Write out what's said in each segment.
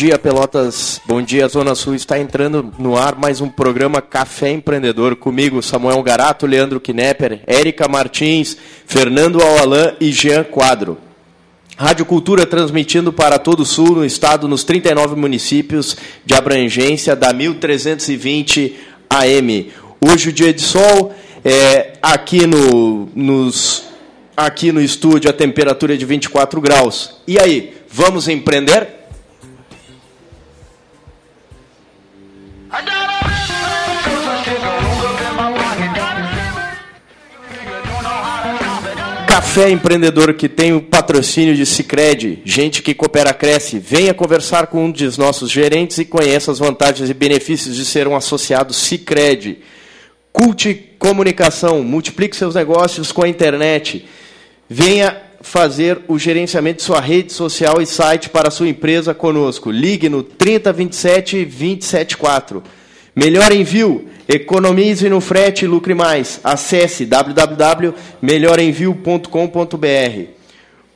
Bom dia, Pelotas. Bom dia, Zona Sul. Está entrando no ar mais um programa Café Empreendedor. Comigo, Samuel Garato, Leandro Knepper, Érica Martins, Fernando Alalan e Jean Quadro. Rádio Cultura transmitindo para todo o Sul, no estado, nos 39 municípios de abrangência da 1320 AM. Hoje o dia de sol, é, aqui, no, nos, aqui no estúdio a temperatura é de 24 graus. E aí, vamos empreender? Café Empreendedor que tem o patrocínio de Cicred, gente que coopera cresce. Venha conversar com um dos nossos gerentes e conheça as vantagens e benefícios de ser um associado Cicred. Culte Comunicação, multiplique seus negócios com a internet. Venha fazer o gerenciamento de sua rede social e site para sua empresa conosco. Ligue no 3027 274. Melhor envio, economize no frete e lucre mais. Acesse www.melhorenvio.com.br.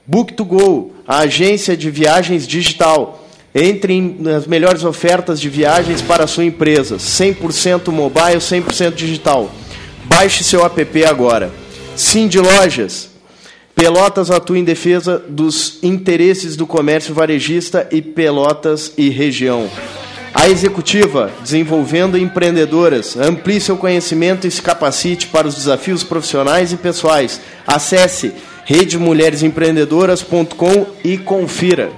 Book2Go, a agência de viagens digital. Entre nas melhores ofertas de viagens para a sua empresa. 100% mobile, 100% digital. Baixe seu app agora. Sim de Lojas. Pelotas atua em defesa dos interesses do comércio varejista e Pelotas e região. A executiva, desenvolvendo empreendedoras, amplie seu conhecimento e se capacite para os desafios profissionais e pessoais. Acesse redemulheresempreendedoras.com e confira.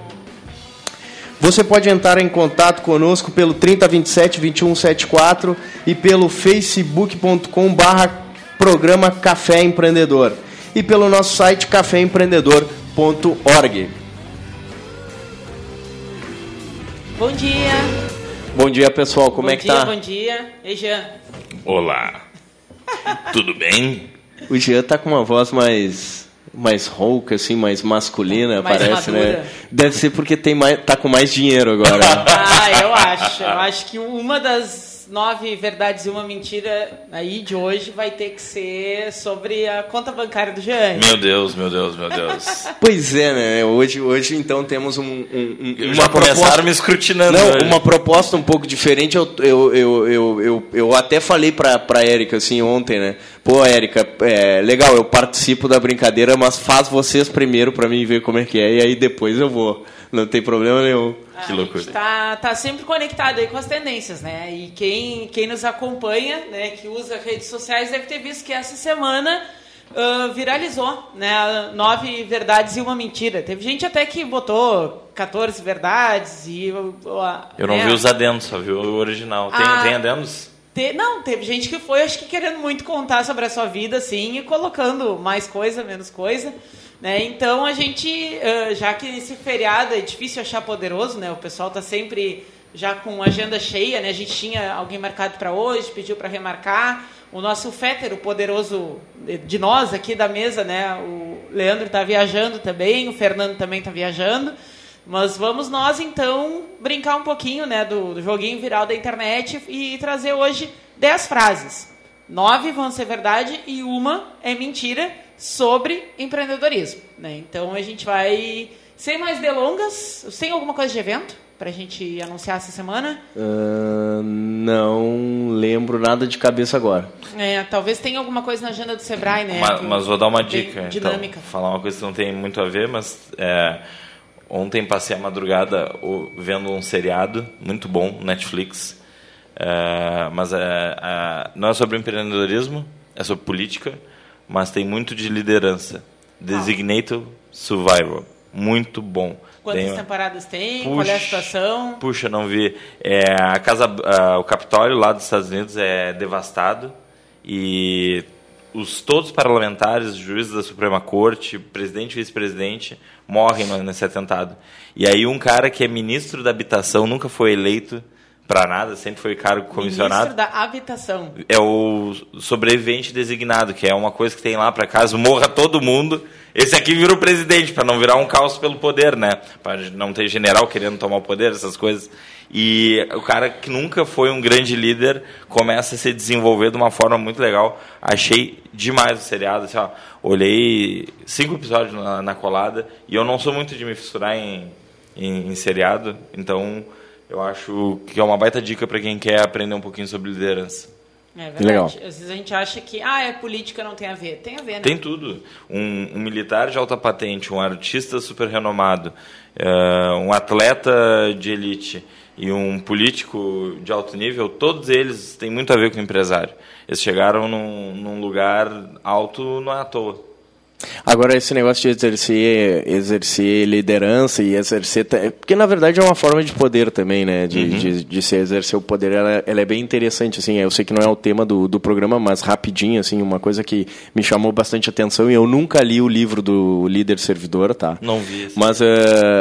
Você pode entrar em contato conosco pelo 3027 2174 e pelo facebook.com barra programa Café Empreendedor e pelo nosso site caféempreendedor.org. Bom dia. Bom dia, pessoal. Como bom é que dia, tá? Bom dia. Ei, Jean. Olá. Tudo bem? O Jean tá com uma voz mais mais rouca assim, mais masculina, Mais parece, madura. né? Deve ser porque tem mais, tá com mais dinheiro agora. Ah, eu acho. Eu acho que uma das nove verdades e uma mentira aí de hoje vai ter que ser sobre a conta bancária do Jean. Meu Deus, meu Deus, meu Deus. pois é, né? Hoje, hoje então temos um, um- um- uma já começaram proposta me escrutinando. Não, hoje. uma proposta um pouco diferente. Eu, eu, eu, eu, eu, eu até falei pra, pra Érica assim ontem, né? Pô, Érica, é legal, eu participo da brincadeira, mas faz vocês primeiro pra mim ver como é que é, e aí depois eu vou. Não tem problema nenhum. Que a loucura. gente tá, tá sempre conectado aí com as tendências, né? E quem, quem nos acompanha, né, que usa redes sociais, deve ter visto que essa semana ah, viralizou, né? Nove verdades e uma mentira. Teve gente até que botou 14 verdades e. ah, Eu não né, vi os adendos, só vi o original. Tem, Ah. tem adendos? Te- não, teve gente que foi, acho que querendo muito contar sobre a sua vida, assim, e colocando mais coisa, menos coisa. Né? Então a gente, já que esse feriado é difícil achar poderoso, né? O pessoal tá sempre já com agenda cheia, né? A gente tinha alguém marcado para hoje, pediu para remarcar. O nosso Fetter, o poderoso de- de nós aqui da mesa, né? O Leandro está viajando também, o Fernando também está viajando. Mas vamos nós então brincar um pouquinho, né, do, do joguinho viral da internet e trazer hoje 10 frases. Nove vão ser verdade e uma é mentira sobre empreendedorismo. Né? Então a gente vai, sem mais delongas, tem alguma coisa de evento para a gente anunciar essa semana? Ah, não lembro nada de cabeça agora. É, talvez tenha alguma coisa na agenda do Sebrae, né? Ma- do- mas vou dar uma dica. então. Dinâmica. falar uma coisa que não tem muito a ver, mas é, ontem passei a madrugada vendo um seriado muito bom, Netflix. É, mas é, é, não é sobre empreendedorismo, é sobre política, mas tem muito de liderança. Designated Survival. Muito bom. Quantas Tem- temporadas tem? Qual é a situação? Puxa, não vi. É, a casa, ah, o Capitólio lá dos Estados Unidos é devastado e os todos os parlamentares, juízes da Suprema Corte, presidente e vice-presidente morrem nesse atentado. E aí um cara que é ministro da habitação nunca foi eleito para nada, sempre foi cargo comissionado. Ministro da Habitação. É o sobrevivente designado, que é uma coisa que tem lá para caso morra todo mundo. Esse aqui vira o presidente, para não virar um caos pelo poder, né? Para não ter general querendo tomar o poder, essas coisas. E o cara que nunca foi um grande líder começa a se desenvolver de uma forma muito legal. Achei demais o seriado. Assim, ó, olhei cinco episódios na, na colada e eu não sou muito de me fissurar em em, em seriado. Então, eu acho que é uma baita dica para quem quer aprender um pouquinho sobre liderança. É verdade. Legal. Às vezes a gente acha que ah, é política, não tem a ver. Tem a ver, né? Tem tudo. Um, um militar de alta patente, um artista super renomado, uh, um atleta de elite e um político de alto nível, todos eles têm muito a ver com o empresário. Eles chegaram num, num lugar alto não é à toa. Agora, esse negócio de exercer, exercer liderança e exercer. Porque, na verdade, é uma forma de poder também, né? De, uhum. de, de, se exercer o poder. Ela, ela, é bem interessante, assim. Eu sei que não é o tema do, do programa, mas rapidinho, assim, uma coisa que me chamou bastante atenção. E eu nunca li o livro do Líder Servidor, tá? Não vi. Mas uh,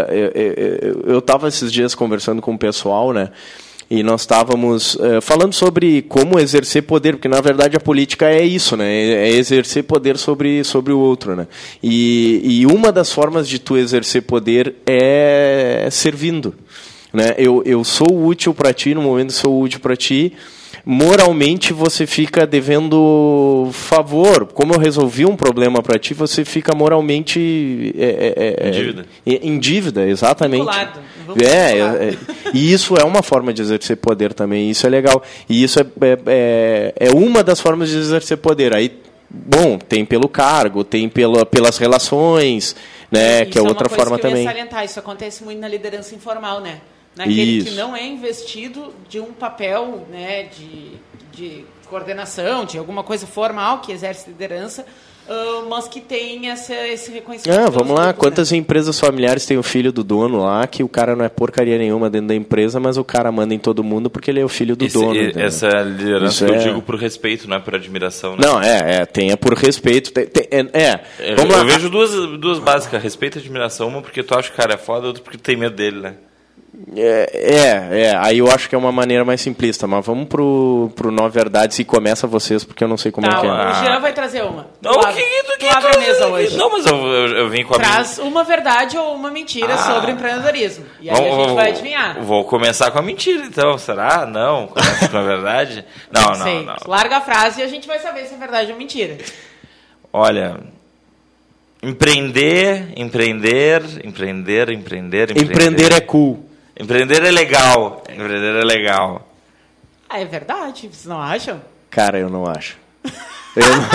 eu, eu, eu tava esses dias conversando com o pessoal, né? E nós estávamos uh, falando sobre como exercer poder, porque na verdade a política é isso, né? É exercer poder sobre, sobre o outro, né? E, e uma das formas de tu exercer poder é servindo, né? Eu, eu sou útil para ti no momento sou útil para ti moralmente você fica devendo favor. Como eu resolvi um problema para ti, você fica moralmente é, é, é, em dívida. Em dívida, exatamente. É, é, é, e isso é uma forma de exercer poder também. Isso é legal. E isso é, é, é uma das formas de exercer poder. Aí bom, tem pelo cargo, tem pela, pelas relações, né, isso que é outra forma que eu também. salientar, isso acontece muito na liderança informal, né? Naquele Isso. que não é investido de um papel né, de, de coordenação, de alguma coisa formal que exerce liderança, Uh, mas que tem essa, esse reconhecimento. Ah, vamos lá. Né? Quantas empresas familiares tem o filho do dono lá que o cara não é porcaria nenhuma dentro da empresa, mas o cara manda em todo mundo porque ele é o filho do Esse, dono. Essa liderança Isso que é... eu digo por respeito, não é por admiração. Né? Não, é, é, tenha por respeito. Tem, tem, é, é, vamos eu, lá. eu vejo duas, duas básicas: respeito e admiração. Uma porque tu acha que o cara é foda, outra porque tu tem medo dele, né? É, é, é, aí eu acho que é uma maneira mais simplista, mas vamos pro, pro Nove Verdades e começa vocês, porque eu não sei como tá, é que é. O Jean vai trazer uma. Não, o que, que, que abre a mesa hoje. Não, mas eu, eu, eu vim com a Traz minha... uma verdade ou uma mentira ah. sobre empreendedorismo. E aí vamos, a gente vai adivinhar. Vou começar com a mentira, então. Será? Não? Começa com a verdade? Não, não, Sei. não. Larga a frase e a gente vai saber se é verdade ou mentira. Olha, empreender, empreender, empreender, empreender, empreender. Empreender é cool. Empreender é legal. Empreender é legal. Ah, é verdade, vocês não acham? Cara, eu não acho. Eu não,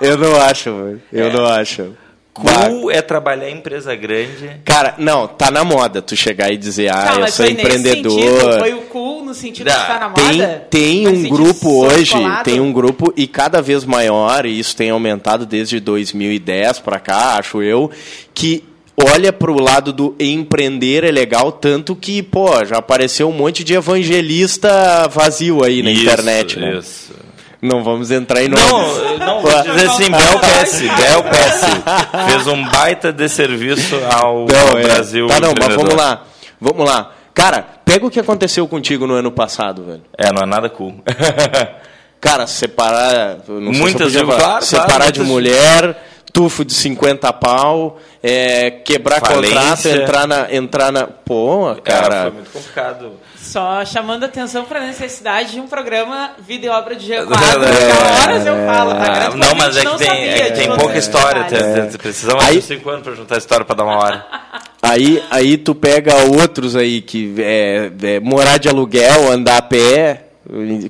eu não acho, eu é. não acho. Cool é trabalhar em empresa grande. Cara, não, tá na moda tu chegar e dizer, ah, eu sou empreendedor. Sentido, foi o cool no sentido da, de estar na moda? Tem, tem um grupo hoje, colado. tem um grupo e cada vez maior, e isso tem aumentado desde 2010 para cá, acho eu, que olha para o lado do empreender é legal, tanto que, pô, já apareceu um monte de evangelista vazio aí na isso, internet, né? Isso. Não vamos entrar em nome. Não, não dizer assim, Bel Pesce, Bel Pesce fez um baita de serviço ao, não, é. Brasil. Tá, não, mas vamos lá. Vamos lá. Cara, pega o que aconteceu contigo no ano passado, velho. É, não é nada cool. Cara, separar. Não Muitas, se claro, claro, separar muitas... de mulher tufo de 50 pau, é, quebrar Falência. contrato, entrar na, entrar na. Pô, cara. É, foi muito complicado. Só chamando atenção para a necessidade de um programa Vida e Obra de G4. É, horas eu falo, tá? não, mas é que tem, é que tem pouca história. É. Precisamos de 5 anos para juntar a história para dar uma hora. Aí, aí tu pega outros aí que é, é morar de aluguel, andar a pé.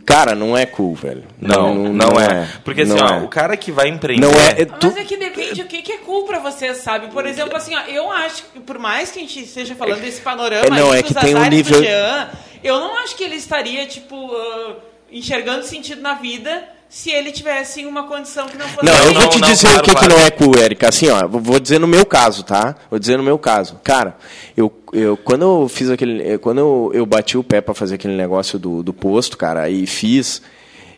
Cara, não é cool, velho. Não, não, não, não é. é. Porque assim, ó, é. o cara que vai empreender. Não é, é tu... Mas é que depende o que, que é cool pra vocês, sabe? Por exemplo, assim, ó, eu acho que por mais que a gente esteja falando desse panorama é, não, aí é que tem um nível... Jean, eu não acho que ele estaria, tipo, uh, enxergando sentido na vida se ele tivesse uma condição que não fosse... Não, eu vou te não, dizer claro, o que, claro. que não é cool, Erika. Assim, ó, vou dizer no meu caso, tá? Vou dizer no meu caso. Cara, eu, eu quando eu fiz aquele... Quando eu, eu bati o pé para fazer aquele negócio do, do posto, cara, e fiz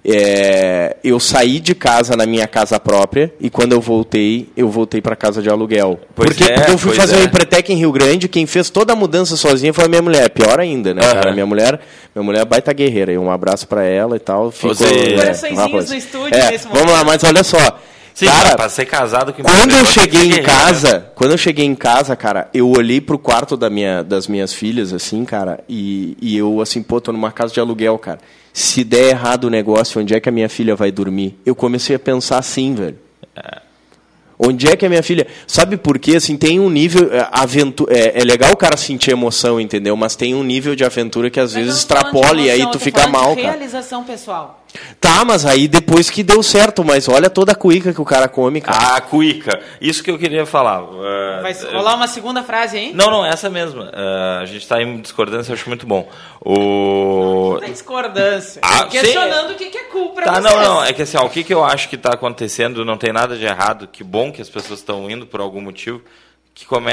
é, eu saí de casa na minha casa própria e quando eu voltei, eu voltei para casa de aluguel. Pois porque, é, porque eu fui fazer o é. um Empretec em Rio Grande, quem fez toda a mudança sozinha foi a minha mulher. Pior ainda, né, uhum. cara? Minha mulher, minha mulher é baita guerreira. E um abraço para ela e tal. Ficou, Você... É, no estúdio é, Vamos lá, mas olha só. Sim, cara, pra ser casado com Quando eu cheguei em casa, né? quando eu cheguei em casa, cara, eu olhei pro quarto da minha, das minhas filhas, assim, cara, e, e eu, assim, pô, tô numa casa de aluguel, cara se der errado o negócio, onde é que a minha filha vai dormir? Eu comecei a pensar assim, velho. É. Onde é que a minha filha. Sabe por quê? Assim, tem um nível. é, Aventura, é, é legal o cara sentir emoção, entendeu? Mas tem um nível de aventura que às Mas vezes extrapola e aí tu fica falando de mal, cara. realização pessoal. Tá, mas aí depois que deu certo, mas olha toda a cuíca que o cara come, cara. A cuíca. Isso que eu queria falar. Uh, Vai rolar uma segunda frase aí? Não, não, essa mesma. Uh, a gente está em discordância, eu acho muito bom. O... Na discordância. Ah, questionando o que que é cool pra Tá, vocês. não, não. É que assim, ó, o que, que eu acho que está acontecendo não tem nada de errado. Que bom que as pessoas estão indo por algum motivo. Que come...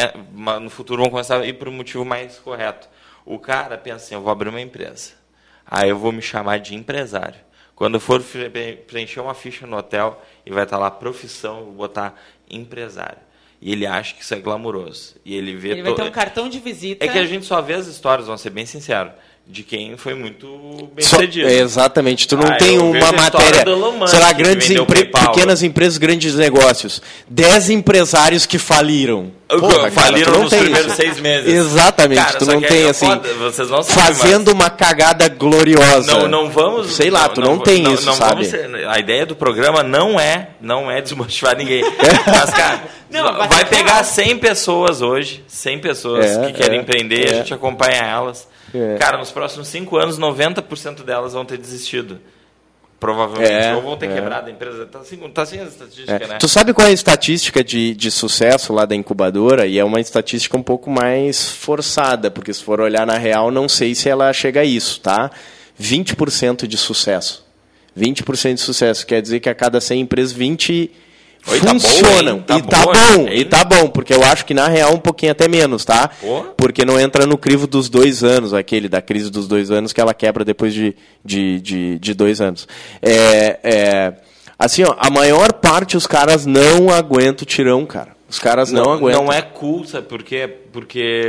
no futuro vão começar a ir por um motivo mais correto. O cara pensa assim: eu vou abrir uma empresa. Aí eu vou me chamar de empresário. Quando for preencher uma ficha no hotel e vai estar lá profissão, vou botar empresário. E ele acha que isso é glamuroso. E ele vê Ele vai to- ter um cartão de visita. É que a gente só vê as histórias, vamos ser bem sinceros, de quem foi muito bem Só- sucedido. é, exatamente, tu não Ah, tem uma a matéria, Musk, sei lá, grandes empre- PayPal. pequenas empresas, grandes negócios. Dez empresários que faliram. Porra, cara, Faliram não nos tem primeiros isso. seis meses. Exatamente, Cara, tu não tem é assim, foda, vocês não sabem, fazendo uma cagada gloriosa. Não, não vamos. Sei lá, tu não, tem não- isso, não sabe? vamos ser- a ideia do programa não é, não é desmotivar ninguém. Mas, cara, Não, vai, pegar real. 100 pessoas hoje, 100 pessoas É, que querem é, empreender, a é. gente acompanha elas. É. Cara, nos próximos 5 anos, 90% delas vão ter desistido. Provavelmente. É, Ou vão ter é. quebrado a empresa. Tá assim, tá assim a estatística, É. né? Tu sabe qual é a estatística de, de sucesso lá da incubadora? E é uma estatística um pouco mais forçada, porque se for olhar na real, não sei se ela chega a isso, tá? 20% de sucesso. 20% de sucesso. Quer dizer que a cada 100 empresas, 20 Oi, tá bom, funcionam. Tá e tá bom, e tá bom, porque eu acho que na real um pouquinho até menos, tá? Porque não entra no crivo dos dois anos, aquele da crise dos dois anos, que ela quebra depois de, de, de, de dois anos. É, é, assim, ó, a maior parte os caras não aguentam o tirão, cara. Os caras não, aguentam. Não é cool, sabe por quê? Porque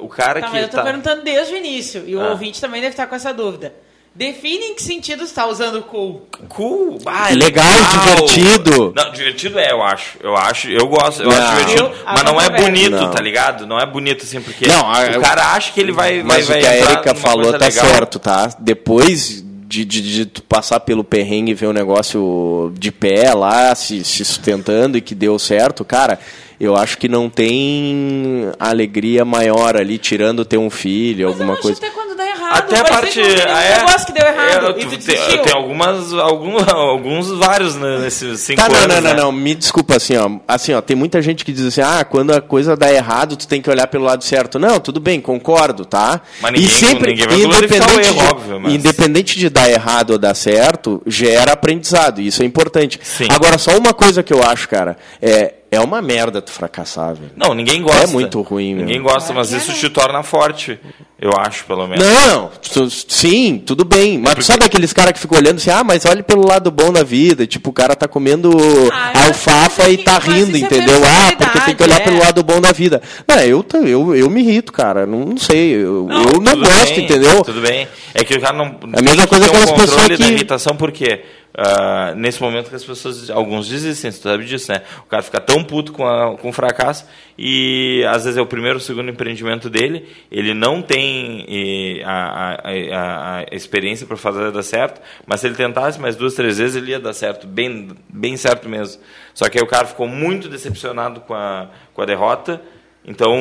o cara Tá, que mas eu tô tá... perguntando desde o início. E o Ah. ouvinte também deve estar com essa dúvida. Define em que sentido está usando cool. Cool, ah, é Legal, divertido. Não, divertido é, eu acho. Eu acho, eu gosto, eu Não. acho divertido. Eu- mas não é bonito, Não. tá ligado? Não é bonito assim, porque Não, a- o cara acha que ele vai, Mas vai o que a Erika falou tá legal. certo, tá? Depois de, de, de tu passar pelo perrengue e ver o negócio de pé lá, se, se sustentando e que deu certo, cara, eu acho que não tem alegria maior ali, tirando ter um filho, Mas alguma eu acho coisa. até quando errado. Até a parte. não ah, é, negócio que deu errado. E tu tu tem, algumas, algum, alguns vários né, nesses cinco Tá, não, anos. não, não, né? não, me desculpa, assim, ó, assim, ó, tem muita gente que diz assim, ah, quando a coisa dá errado, tu tem que olhar pelo lado certo. Não, tudo bem, concordo, tá? Mas ninguém- ninguém vai glorificar o erro, de, óbvio, mas- independente de dar errado ou dar certo, gera aprendizado, e isso é importante. Sim. Agora, só uma coisa que eu acho, cara, é, é uma merda tu fracassar, velho. Não, ninguém gosta. É muito ruim, Ninguém meu. gosta, mas que é, isso te torna forte. Eu acho, pelo menos. Não, tu- sim, tudo bem. Mas tu sabe aqueles caras que ficam olhando assim, ah, mas olha pelo lado bom da vida. Tipo, o cara tá comendo Ah, alfafa e é- tá rindo, é entendeu? Ah, porque tem que olhar personalidade, pelo é. lado bom da vida. Não, eu, eu, eu me irrito, cara. Não, não sei. Eu não, eu não gosto, bem, entendeu? Tudo bem. É que o cara não. É a mesma coisa aquelas um pessoas controle da que- irritação, por quê? Ah, nesse momento que as pessoas, alguns desistem, você sabe disso, né? O cara fica tão puto com, a- com o fracasso e às vezes é o primeiro ou segundo empreendimento dele, ele não tem eh, a, a- a- experiência para fazer dar certo, mas se ele tentasse mais duas, três vezes, ele ia dar certo, bem, bem certo mesmo. Só que aí o cara ficou muito decepcionado com a, com a derrota, então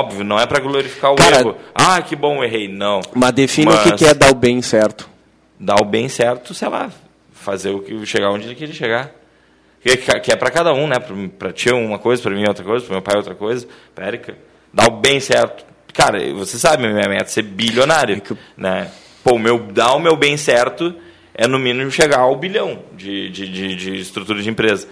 Óbvio, não é para glorificar o Cara- erro. Ah, que bom, errei. Não. Mas define o que, Mas- que é dar o bem certo. Dar o bem certo, sei lá, fazer o que chegar onde ele queria chegar. Que, que é para cada um, né? Para ti uma coisa, para mim é outra coisa, para meu pai outra coisa, para Érica. Dar o bem certo. Cara, você sabe, minha meta é ser bilionário, É que né? Pô, o meu, dar o meu bem certo é no mínimo chegar ao bilhão de, de, de, de estrutura de empresa.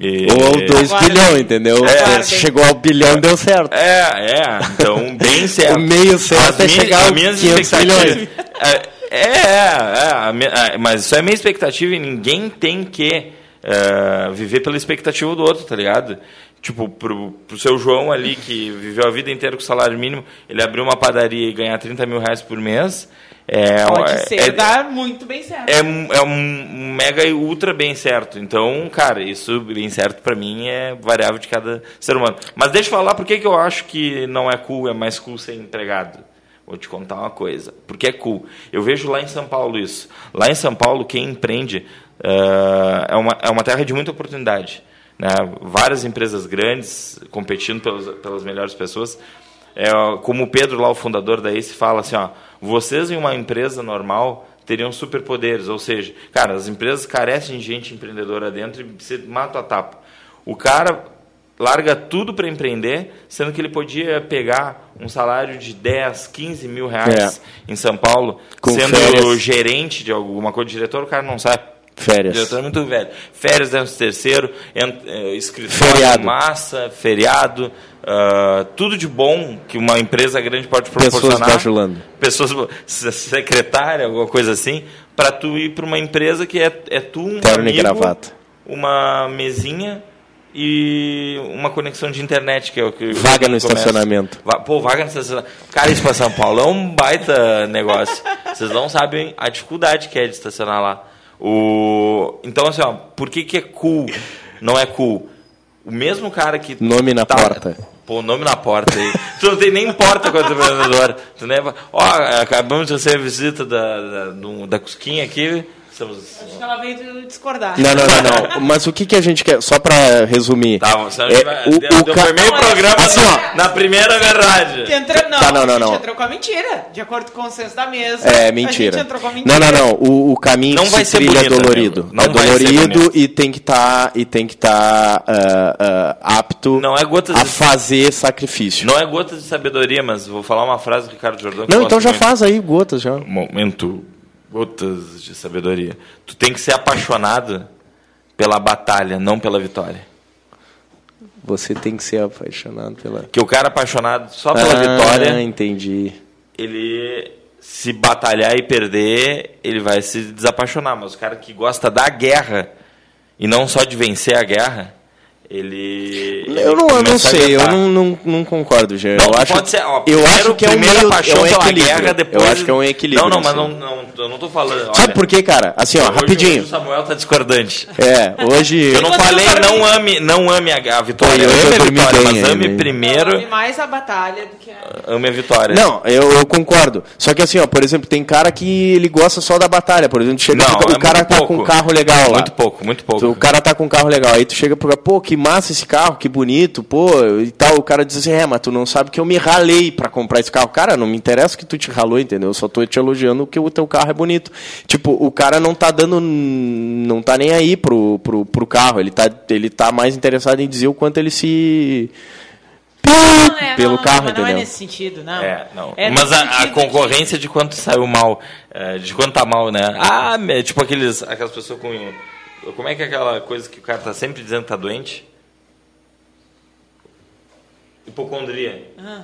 E- Ou ao 2 Agora- bilhão, entendeu? É. Se chegou ao bilhão, deu certo. É, é. Então, bem certo. O meio certo As é minhas- chegar aos minhas 500 expectativas- milhões. É, é, é, minha- é, mas isso é minha expectativa e ninguém tem que é, viver pela expectativa do outro, tá ligado? Tipo, pro, pro seu João ali, que viveu a vida inteira com salário mínimo, ele abriu uma padaria e ganhar 30 mil reais por mês. É, Pode é, ser, é, dá muito bem certo. é, um- é um mega e ultra bem certo. Então, cara, isso bem certo pra mim é variável de cada ser humano. Mas deixa eu falar por que que eu acho que não é cool, é mais cool ser empregado. Vou te contar uma coisa. Porque é cool. Eu vejo lá em São Paulo isso. Lá em São Paulo, quem empreende eh, é, uma, é uma terra de muita oportunidade. né? várias empresas grandes competindo pelas, pelas melhores pessoas. É, como o Pedro, lá, o fundador da ACE, fala assim, ó, vocês em uma empresa normal teriam superpoderes, ou seja, cara, as empresas carecem de gente empreendedora dentro e você mata a tapa. O cara larga tudo para empreender, sendo que ele podia pegar um salário de 10, 15 mil reais é. em São Paulo, Com sendo férias. gerente de alguma coisa, diretor, o cara não sabe. Férias. Diretor é muito velho. Férias, décimo terceiro, é, escritório, feriado. massa, feriado, uh, tudo de bom que uma empresa grande pode proporcionar. Pessoas bajulando. Pessoas, secretária, alguma coisa assim, para tu ir para uma empresa que é, é tu, um Terno amigo, gravata. uma mesinha e uma conexão de internet, que é o que. Vaga no estacionamento. Pô, vaga no estacionamento. Cara, isso para São Paulo é um baita negócio. Vocês não sabem a dificuldade que é de estacionar lá. O... Então, assim, ó, por que, que é cool? Não é cool. O mesmo cara que. Nome na tá... porta. Pô, nome na porta aí. tu não tem nem porta quando tu vendedor. Tu nem... Ó, acabamos de receber a visita da, da, da Cusquinha aqui. Estamos... Acho que ela veio discordar. Não, não, não, não. Mas o que, que a gente quer, só para resumir. Tá, você é, vai, o, deu, o deu ca... primeiro programa assim, ó, na primeira verdade. Entrou, não, tá, não, não, não. entrou com a mentira. De acordo com o consenso da mesa. É, mentira. A gente entrou com a mentira. Não, não, não. O, o caminho não vai ser trilha bonito, é dolorido. Não é dolorido e tem que estar tá, e tem que estar tá, uh, uh, apto não é gotas a de... fazer sacrifício. Não é gotas de sabedoria, mas vou falar uma frase do Ricardo Jordão. Não, então já muito. faz aí gotas já. Momento gotas de sabedoria. Tu tem que ser apaixonado pela batalha, não pela vitória. Você tem que ser apaixonado pela. Que o cara apaixonado só pela ah, vitória. entendi. Ele se batalhar e perder, ele vai se desapaixonar. Mas o cara que gosta da guerra e não só de vencer a guerra, ele. Eu não, eu não sei, eu não, não, não concordo, Jean. Não, eu acho, pode ser, ó, eu acho que é um meio paixão é um equilíbrio. Guerra, depois... Eu acho que é um equilíbrio. Não, não, mas não, não, eu não tô falando. Olha, Sabe por quê, cara? Assim, ó, rapidinho. o Samuel tá discordante. É, hoje. eu não falei, não ame, não ame a, a vitória. Eu ame a vitória, bem, mas ame primeiro. Ame mais a batalha do que a. Ame a vitória. Não, eu, eu concordo. Só que assim, ó, por exemplo, tem cara que ele gosta só da batalha. Por exemplo, chega não, o é cara tá com um carro legal lá. Muito pouco, muito pouco. O cara tá com um carro legal. Aí tu chega pro pô, que massa esse carro que bonito, pô, e tal. O cara diz assim, é, mas tu não sabe que eu me ralei para comprar esse carro. Cara, não me interessa que tu te ralou, entendeu? Eu só tô te elogiando que o teu carro é bonito. Tipo, o cara não tá dando, não tá nem aí pro, pro, pro carro. Ele tá, ele tá mais interessado em dizer o quanto ele se não, é, pelo não, carro, não, entendeu? Não é nesse sentido, não. É, não. É Mas a, a, concorrência de quanto saiu mal, é, de quanto tá mal, né? Ah, tipo aqueles, aquelas pessoas com... Como é que é aquela coisa que o cara tá sempre dizendo que tá doente? Hipocondria. Ah.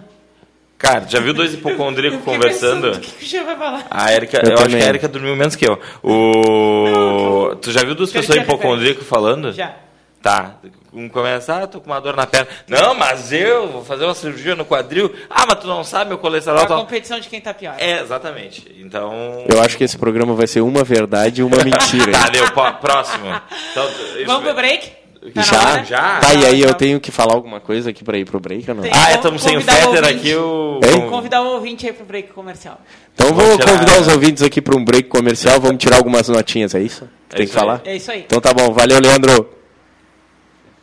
Cara, já viu dois hipocondríacos conversando? O que, que o vai falar? A Erika, eu, eu acho que a Erika dormiu menos que eu. O... tu já viu duas pessoas hipocondríacas falando? Já. Tá. Um começa, ah, tô com uma dor na perna. Não, mas eu vou fazer uma cirurgia no quadril. Ah, mas tu não sabe, meu colesterol... É a tá... competição de quem tá pior. É, exatamente. Então... Eu acho que esse programa vai ser uma verdade e uma mentira. tá, deu. Próximo. Então, Vamos pro break? Tá já? Já? Tá, e aí eu tenho que falar alguma coisa aqui pra ir pro break ou não? Tem, ah, estamos sem o Fetter aqui. O... Vamos convidar o ouvinte aí pro break comercial. Então vou tirar... convidar os ouvintes aqui para um break comercial. Vamos tirar algumas notinhas, é isso? É Tem isso que falar? É isso aí. Então tá bom. Valeu, Leandro.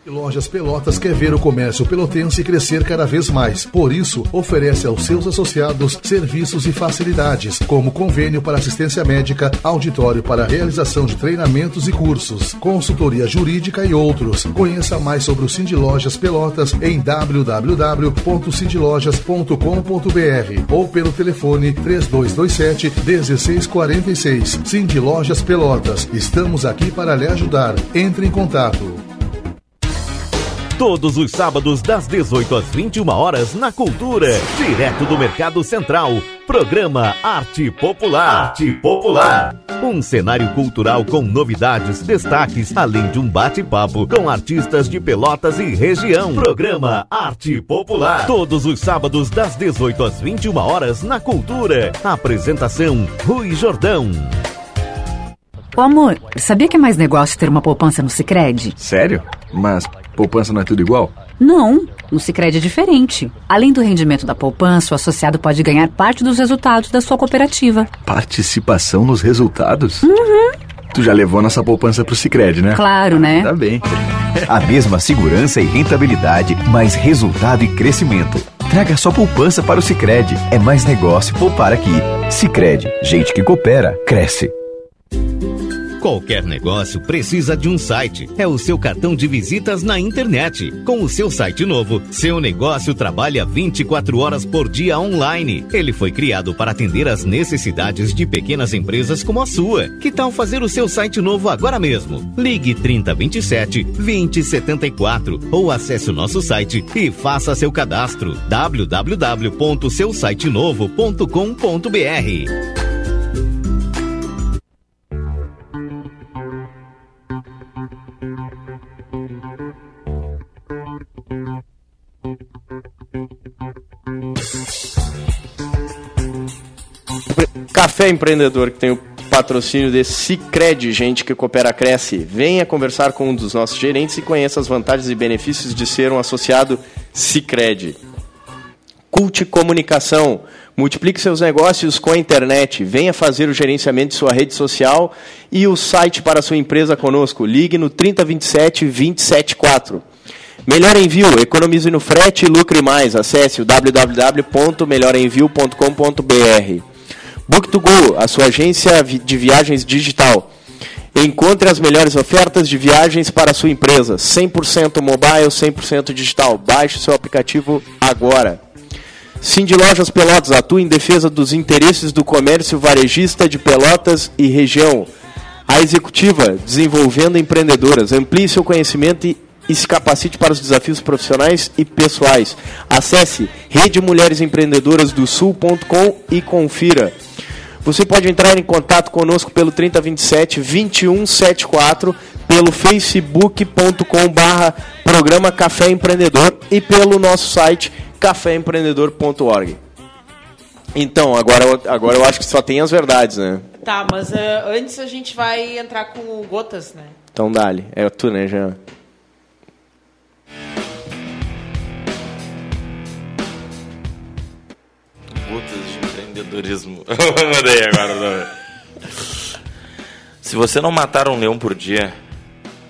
Lojas Pelotas quer ver o comércio pelotense crescer cada vez mais. Por isso, oferece aos seus associados serviços e facilidades, como convênio para assistência médica, auditório para realização de treinamentos e cursos, consultoria jurídica e outros. Conheça mais sobre o Cindy Lojas Pelotas em www.cindylojas.com.br ou pelo telefone 3227 1646. Cindy Lojas Pelotas. Estamos aqui para lhe ajudar. Entre em contato. Todos os sábados, das 18 às 21 horas, na Cultura. Direto do Mercado Central. Programa Arte Popular. Arte Popular. Um cenário cultural com novidades, destaques, além de um bate-papo com artistas de Pelotas e região. Programa Arte Popular. Todos os sábados, das 18 às 21 horas, na Cultura. Apresentação: Rui Jordão. Ô amor, sabia que é mais negócio ter uma poupança no Sicredi? Sério? Mas poupança não é tudo igual? Não, no Sicredi é diferente. Além do rendimento da poupança, o associado pode ganhar parte dos resultados da sua cooperativa. Participação nos resultados? Uhum. Tu já levou nossa poupança pro Cicred, né? Claro, né? Tá bem. A mesma segurança e rentabilidade, mais resultado e crescimento. Traga sua poupança para o Cicred. É mais negócio poupar aqui. Cicred, gente que coopera, cresce. Qualquer negócio precisa de um site. É o seu cartão de visitas na internet. Com o seu site novo, seu negócio trabalha 24 horas por dia online. Ele foi criado para atender às necessidades de pequenas empresas como a sua. Que tal fazer o seu site novo agora mesmo? Ligue 3027 2074 ou acesse o nosso site e faça seu cadastro www.seusitenovo.com.br. Café Empreendedor, que tem o patrocínio de Cicred, gente que coopera, cresce. Venha conversar com um dos nossos gerentes e conheça as vantagens e benefícios de ser um associado Cicred. Cult Comunicação. Multiplique seus negócios com a internet. Venha fazer o gerenciamento de sua rede social e o site para sua empresa conosco. Ligue no 3027 274. Melhor Envio, economize no frete e lucre mais. Acesse o www.melhorenvio.com.br. Book2Go, a sua agência de viagens digital. Encontre as melhores ofertas de viagens para a sua empresa. 100% mobile, 100% digital. Baixe seu aplicativo agora. Cindy Lojas Pelotas atua em defesa dos interesses do comércio varejista de Pelotas e região. A executiva, desenvolvendo empreendedoras. Amplie seu conhecimento e, se capacite para os desafios profissionais e pessoais. Acesse redemulheresempreendedoras.do-sul.com e confira. Você pode entrar em contato conosco pelo 3027 2174, pelo facebook.com barra programa Café Empreendedor e pelo nosso site caféempreendedor.org. Então, agora, eu- agora eu acho que só tem as verdades, né? Tá, mas eh, antes a gente vai entrar com o Gotas, né? Então dali. É tu, né, Jean? Gotas de empreendedorismo. Mandei agora. não. Se você não matar um leão por dia,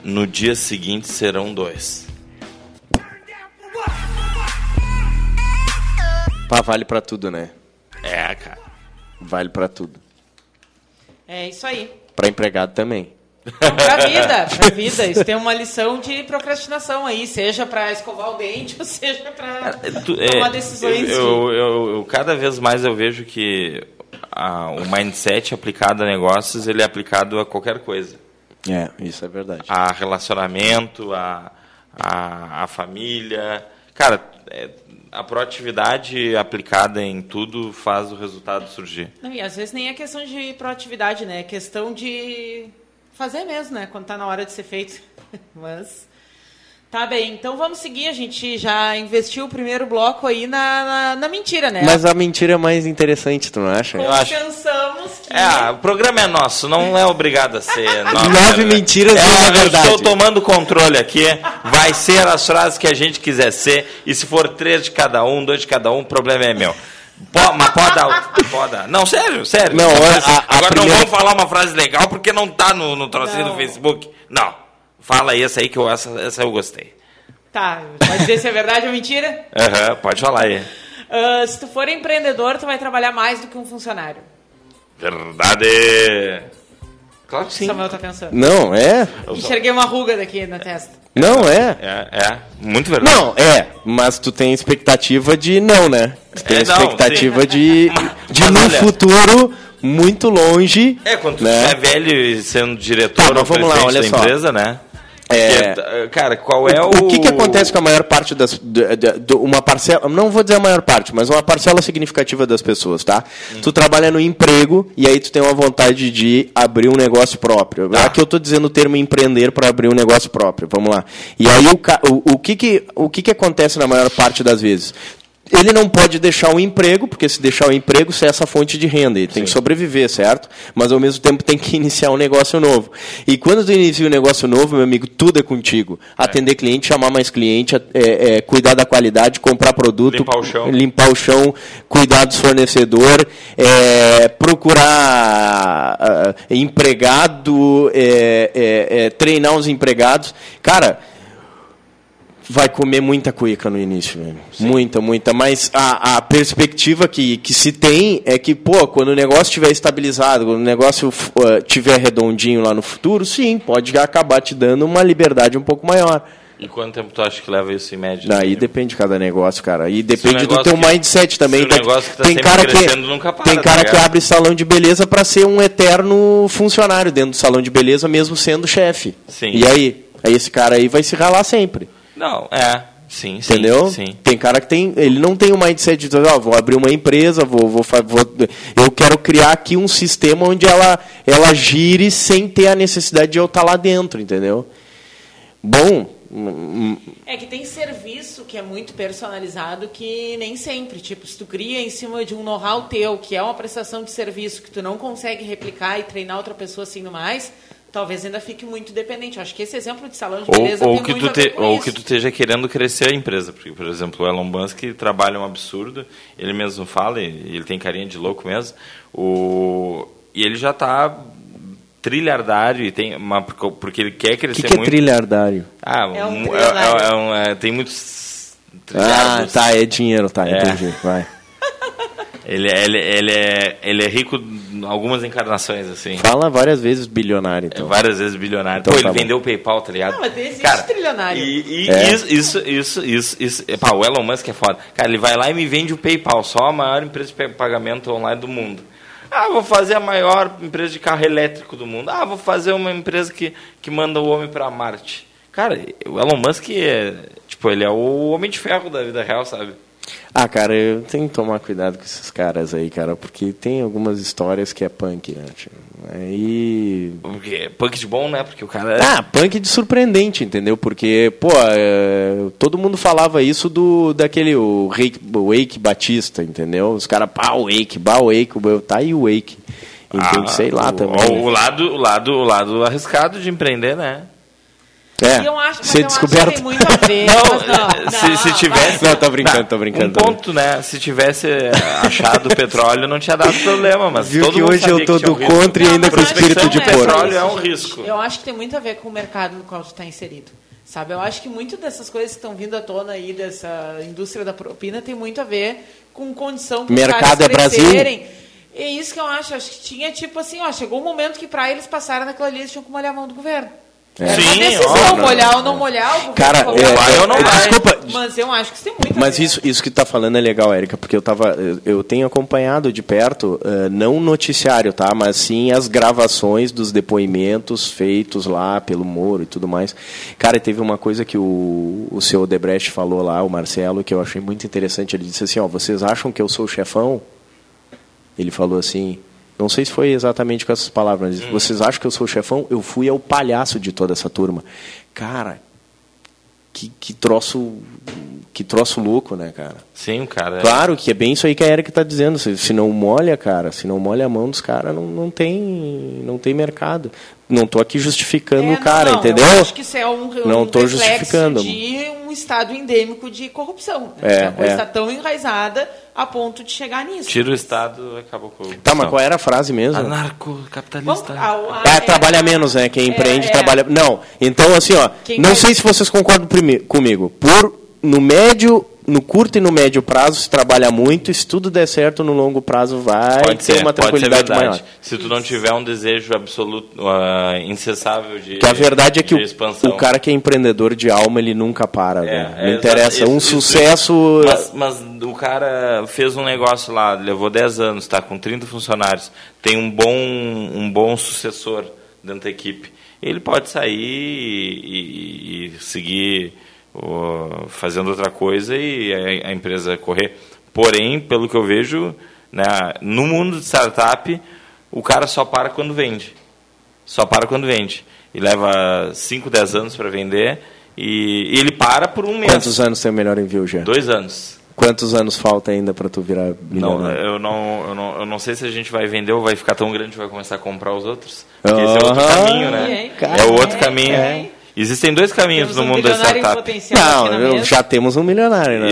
no dia seguinte serão dois. Pá, vale pra tudo, né? É, cara. Vale pra tudo. É isso aí. Pra empregado também. Pra vida, pra vida. Isso tem uma lição de procrastinação aí, seja pra escovar o dente, ou seja pra Tu- tomar é, decisões. eu, eu, eu- eu- cada vez mais eu vejo que a- o mindset aplicado a negócios ele é aplicado a qualquer coisa. É, isso é verdade. A relacionamento, a, a, a família. Cara, é, a proatividade aplicada em tudo faz o resultado surgir. Não, e às vezes nem é questão de proatividade, né? É questão de fazer mesmo, né? Quando tá na hora de ser feito. Mas. Tá bem, então vamos seguir. A gente já investiu o primeiro bloco aí na, na, na mentira, né? Mas a mentira é mais interessante, tu não acha? eu acho. Pensamos que. É, o programa é nosso, não é obrigado a ser nosso. Nove mentiras e é, uma eu verdade. Estou tomando controle aqui. Vai ser as frases que a gente quiser ser. E se for três de cada um, dois de cada um, o problema é meu. Po- mas pode dar. Pode dar. Não, sério, sério. Não, a- a agora primeira- não vamos falar uma frase legal porque não tá no, no trocinho Não. do Facebook. Não. Fala aí essa aí que eu, essa, essa eu gostei. Tá, pode dizer se é verdade ou mentira? Aham, pode falar aí. Ah, se tu for empreendedor, tu vai trabalhar mais do que um funcionário. Verdade. Claro que sim. Samuel tá pensando. Não, é? Enxerguei uma ruga daqui na testa. Não, é? É, é. Muito verdade. Não, é. Mas tu tem expectativa de não, né? Tu tem É, não, expectativa sim. de, de Mas no olha- futuro muito longe. É, quando tu né? é velho e sendo diretor Tá, ou vamos lá, presidente olha da só. empresa, né? É. Porque, cara, qual é o... O que, que acontece com a maior parte das. de- de- de- uma parcela. Não vou dizer a maior parte, mas uma parcela significativa das pessoas, tá? Hum. Tu trabalha no emprego e aí tu tem uma vontade de abrir um negócio próprio. Tá. Aqui eu tô dizendo o termo empreender para abrir um negócio próprio. Vamos lá. E aí o, o, o, que, que, o que, que acontece na maior parte das vezes? Ele não pode deixar o emprego, porque se deixar o emprego, você é essa fonte de renda. Ele tem que sobreviver, certo? Mas ao mesmo tempo tem que iniciar um negócio novo. E quando tu inicia um negócio novo, meu amigo, tudo é contigo. Atender cliente, chamar mais cliente, é, é, cuidar da qualidade, comprar produto, Limpar o chão. limpar o chão, cuidar dos fornecedor, é, procurar ah, empregado, é, é, é, treinar os empregados. Cara, vai comer muita cuica no início, velho. Muita, muita. Mas a, a perspectiva que, que se tem é que, pô, quando o negócio estiver estabilizado, quando o negócio uh, tiver redondinho lá no futuro, sim, pode acabar te dando uma liberdade um pouco maior. E quanto tempo tu acha que leva isso em média? Daí depende de cada negócio, cara. E depende do teu que- mindset também. se o negócio que tá tem cara que nunca para, tem tá cara que ligado? abre salão de beleza para ser um eterno funcionário dentro do salão de beleza, mesmo sendo chefe. Sim. E aí, aí esse cara aí vai se ralar sempre. Não, é. Sim, sim. Entendeu? Sim. Tem cara que tem. Ele não tem o mindset de dizer, ó, vou abrir uma empresa, vou, vou, vou- Eu quero criar aqui um sistema onde ela, ela gire sem ter a necessidade de eu estar lá dentro, entendeu? Bom. hum, É que tem serviço que é muito personalizado que nem sempre. Tipo, se tu cria em cima de um know-how teu, que é uma prestação de serviço que tu não consegue replicar e treinar outra pessoa assim no mais, talvez ainda fique muito dependente. Eu acho que esse exemplo de salão de beleza Ou, ou tem que muito tu a ver te, com ou isso. que tu esteja querendo crescer a empresa. Porque, por exemplo, o Elon Musk trabalha um absurdo, ele mesmo fala, ele tem carinha de louco mesmo, o, e ele já está trilhardário e tem uma, porque ele quer O crescer que, que é muito. trilhardário? Ah, É um trilhardário. é- é um- é- tem muitos Ah, trilhardos. tá, é dinheiro, tá, É. entendi. Vai. Ele, ele, ele, é, ele é rico algumas encarnações, assim. Fala várias vezes bilionário, É então. várias vezes bilionário. Então Pô, tá ele bom. vendeu o PayPal, tá ligado? Não, mas existe trilionário. E, e É. isso, isso, isso, isso, isso. é, Pá, o Elon Musk é foda. Cara, ele vai lá e me vende o PayPal, só a maior empresa de pa- pagamento online do mundo. Ah, vou fazer a maior empresa de carro elétrico do mundo. Ah, vou fazer uma empresa que, que manda o homem pra Marte. Cara, o Elon Musk é. Tipo, ele é o homem de ferro da vida real, sabe? Ah, cara, eu tenho que tomar cuidado com esses caras aí, cara, porque tem algumas histórias que é punk, né? tio? Aí. Porque é punk de bom, né? Porque o cara. Ah, punk de surpreendente, entendeu? Porque, pô, é, todo mundo falava isso do daquele o Wake, o Wake Batista, entendeu? Os caras, pá, o Wake, bah, o Wake, o- tá aí o Wake. Então, Ah, sei lá o, também. O, lado, o, lado, o lado arriscado de empreender, né? É, E eu acho, mas ser eu acho descoberto. que tem muito a ver. Não, não, se, não, se tivesse. Não, tô brincando, tô brincando, Um tô ponto, né? Se tivesse achado o petróleo, não tinha dado problema, mas Viu todo que mundo hoje sabia eu tô do um contra e ainda Não, com eu espírito acho de não porco. Petróleo é um risco. Eu acho que tem muito a ver com o mercado no qual tu está inserido. Sabe? Eu acho que muito dessas coisas que estão vindo à tona aí, dessa indústria da propina, tem muito a ver com condição para Mercado é Brasil? É isso que eu acho. Acho que tinha, tipo assim, ó, chegou um momento que para eles passarem naquela eles tinham que molhar a mão do governo. É. Sim, uma decisão, ó, molhar ou não molhar. Cara, falou, é, vai ou não é, vai? desculpa, Mas eu acho que isso tem muito Mas isso, isso que tu tá falando é legal, Érica, porque eu tava. eu- Eu tenho acompanhado de perto, eh, não o noticiário, tá? Mas sim as gravações dos depoimentos feitos lá pelo Moro e tudo mais. Cara, teve uma coisa que o, o seu Debrecht falou lá, o Marcelo, que eu achei muito interessante. Ele disse assim, ó, vocês acham que eu sou o chefão? Ele falou assim. Não sei se foi exatamente com essas palavras, mas disse, vocês acham que eu sou o chefão? Eu fui ao palhaço de toda essa turma. Cara, que, que troço que troço louco, né, cara? Sim, o cara. Claro que é bem isso aí que a Erika está dizendo. Se, se não molha, cara, se não molha a mão dos caras, não, não, tem, não tem mercado. Não tô aqui justificando É, o cara, não, não, entendeu? Eu acho que isso é um, um Não tô reflexo justificando. de um estado endêmico de corrupção. É, Né? a coisa é. está tão enraizada a ponto de chegar nisso. Tira o Estado, acabou com o. Tá, mas qual era a frase mesmo? Anarcocapitalista. É, trabalha menos, né? Quem empreende é. trabalha. Não, então assim, ó. Quem não vai- sei se vocês concordam comigo. Por no médio, no curto e no médio prazo se trabalha muito. E se tudo der certo no longo prazo, vai Pode ter ser, uma tranquilidade maior. Se tu não tiver um desejo absoluto, ah, incessável de Que a verdade é que o, o cara que é empreendedor de alma, ele nunca para. É, é, não interessa. exato, um isso, isso, sucesso. Mas, mas o cara fez um negócio lá, levou 10 anos, está com 30 funcionários, tem um bom, um bom sucessor dentro da equipe. Ele pode sair e, e- e seguir fazendo outra coisa e a, empresa correr. Porém, pelo que eu vejo, né, no mundo de startup, o cara só para quando vende. Só para quando vende. E leva 5, 10 anos para vender e, e ele para por um mês. Quantos anos tem o melhor envio, já? Dois anos. Quantos anos falta ainda para tu virar Não, milionário? eu não, eu, não, eu não sei se a gente vai vender ou vai ficar tão grande que vai começar a comprar os outros. Porque esse é outro caminho, né? Cara, é o outro é, caminho. é. Existem dois caminhos Temos no um mundo da bilionário em startup. potencial Não, eu- já temos um milionário, né?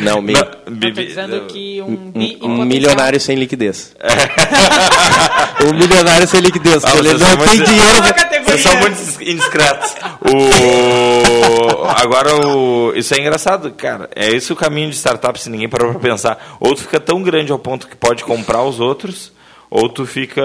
Não, mi- bi- Eu tô dizendo que um, Um, bi um milionário sem liquidez. um milionário sem liquidez. Ah, ele vocês não são tem muito- dinheiro. Categoria. Vocês são muito indiscretos. O... Agora, o... isso é engraçado, cara. É esse o caminho de startup, se ninguém parou pra pensar. Ou tu fica tão grande ao ponto que pode comprar os outros, ou tu fica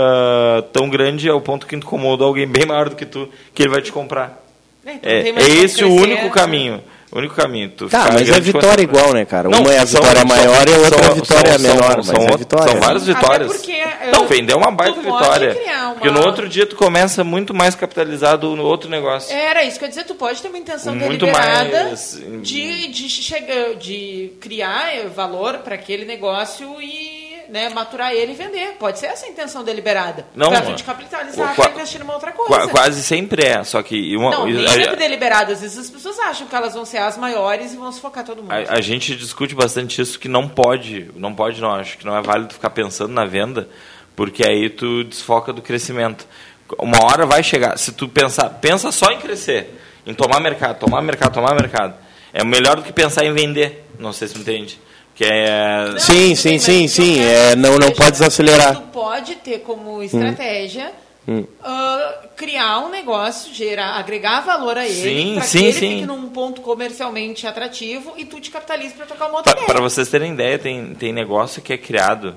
tão grande ao ponto que incomoda alguém bem maior do que tu, que ele vai te comprar. É, então É, é esse o único caminho. O único caminho. Tu Tá, mas é vitória igual, né, cara? Não, Uma é a são- vitória são- maior e a outra é a são- vitória são- menor, são- mas são é vitória. São várias Até vitórias. porque, eh, não, vender é uma baita vitória. uma- Porque no outro dia tu começa muito mais capitalizado no outro negócio. Era isso, quer dizer, tu pode ter uma intenção Muito deliberada mais- de, de, chegar, de criar valor para aquele negócio e né, maturar ele e vender. Pode ser essa a intenção deliberada. Não, pra gente capitalizar para investir numa outra coisa. Qua- quase sempre é, só que uma, Não, nem sempre deliberada. Às vezes as pessoas acham que elas vão ser as maiores e vão se focar todo mundo. A, a gente discute bastante isso que não pode, não pode não, acho que não é válido ficar pensando na venda, porque aí tu desfoca do crescimento. Uma hora vai chegar, se tu pensar, pensa só em crescer, em tomar mercado, tomar mercado, tomar mercado. É melhor do que pensar em vender, não sei se entende. Que é Não, Sim, sim, bem, sim, que sim, é, que não- não pode desacelerar. Tu pode ter como estratégia Hum. ah, criar um negócio, gerar, agregar valor a ele, Sim, que sim, ele sim. fique num ponto comercialmente atrativo e tu te capitalize para tocar uma outra ideia. Para vocês terem ideia, tem, tem negócio que é criado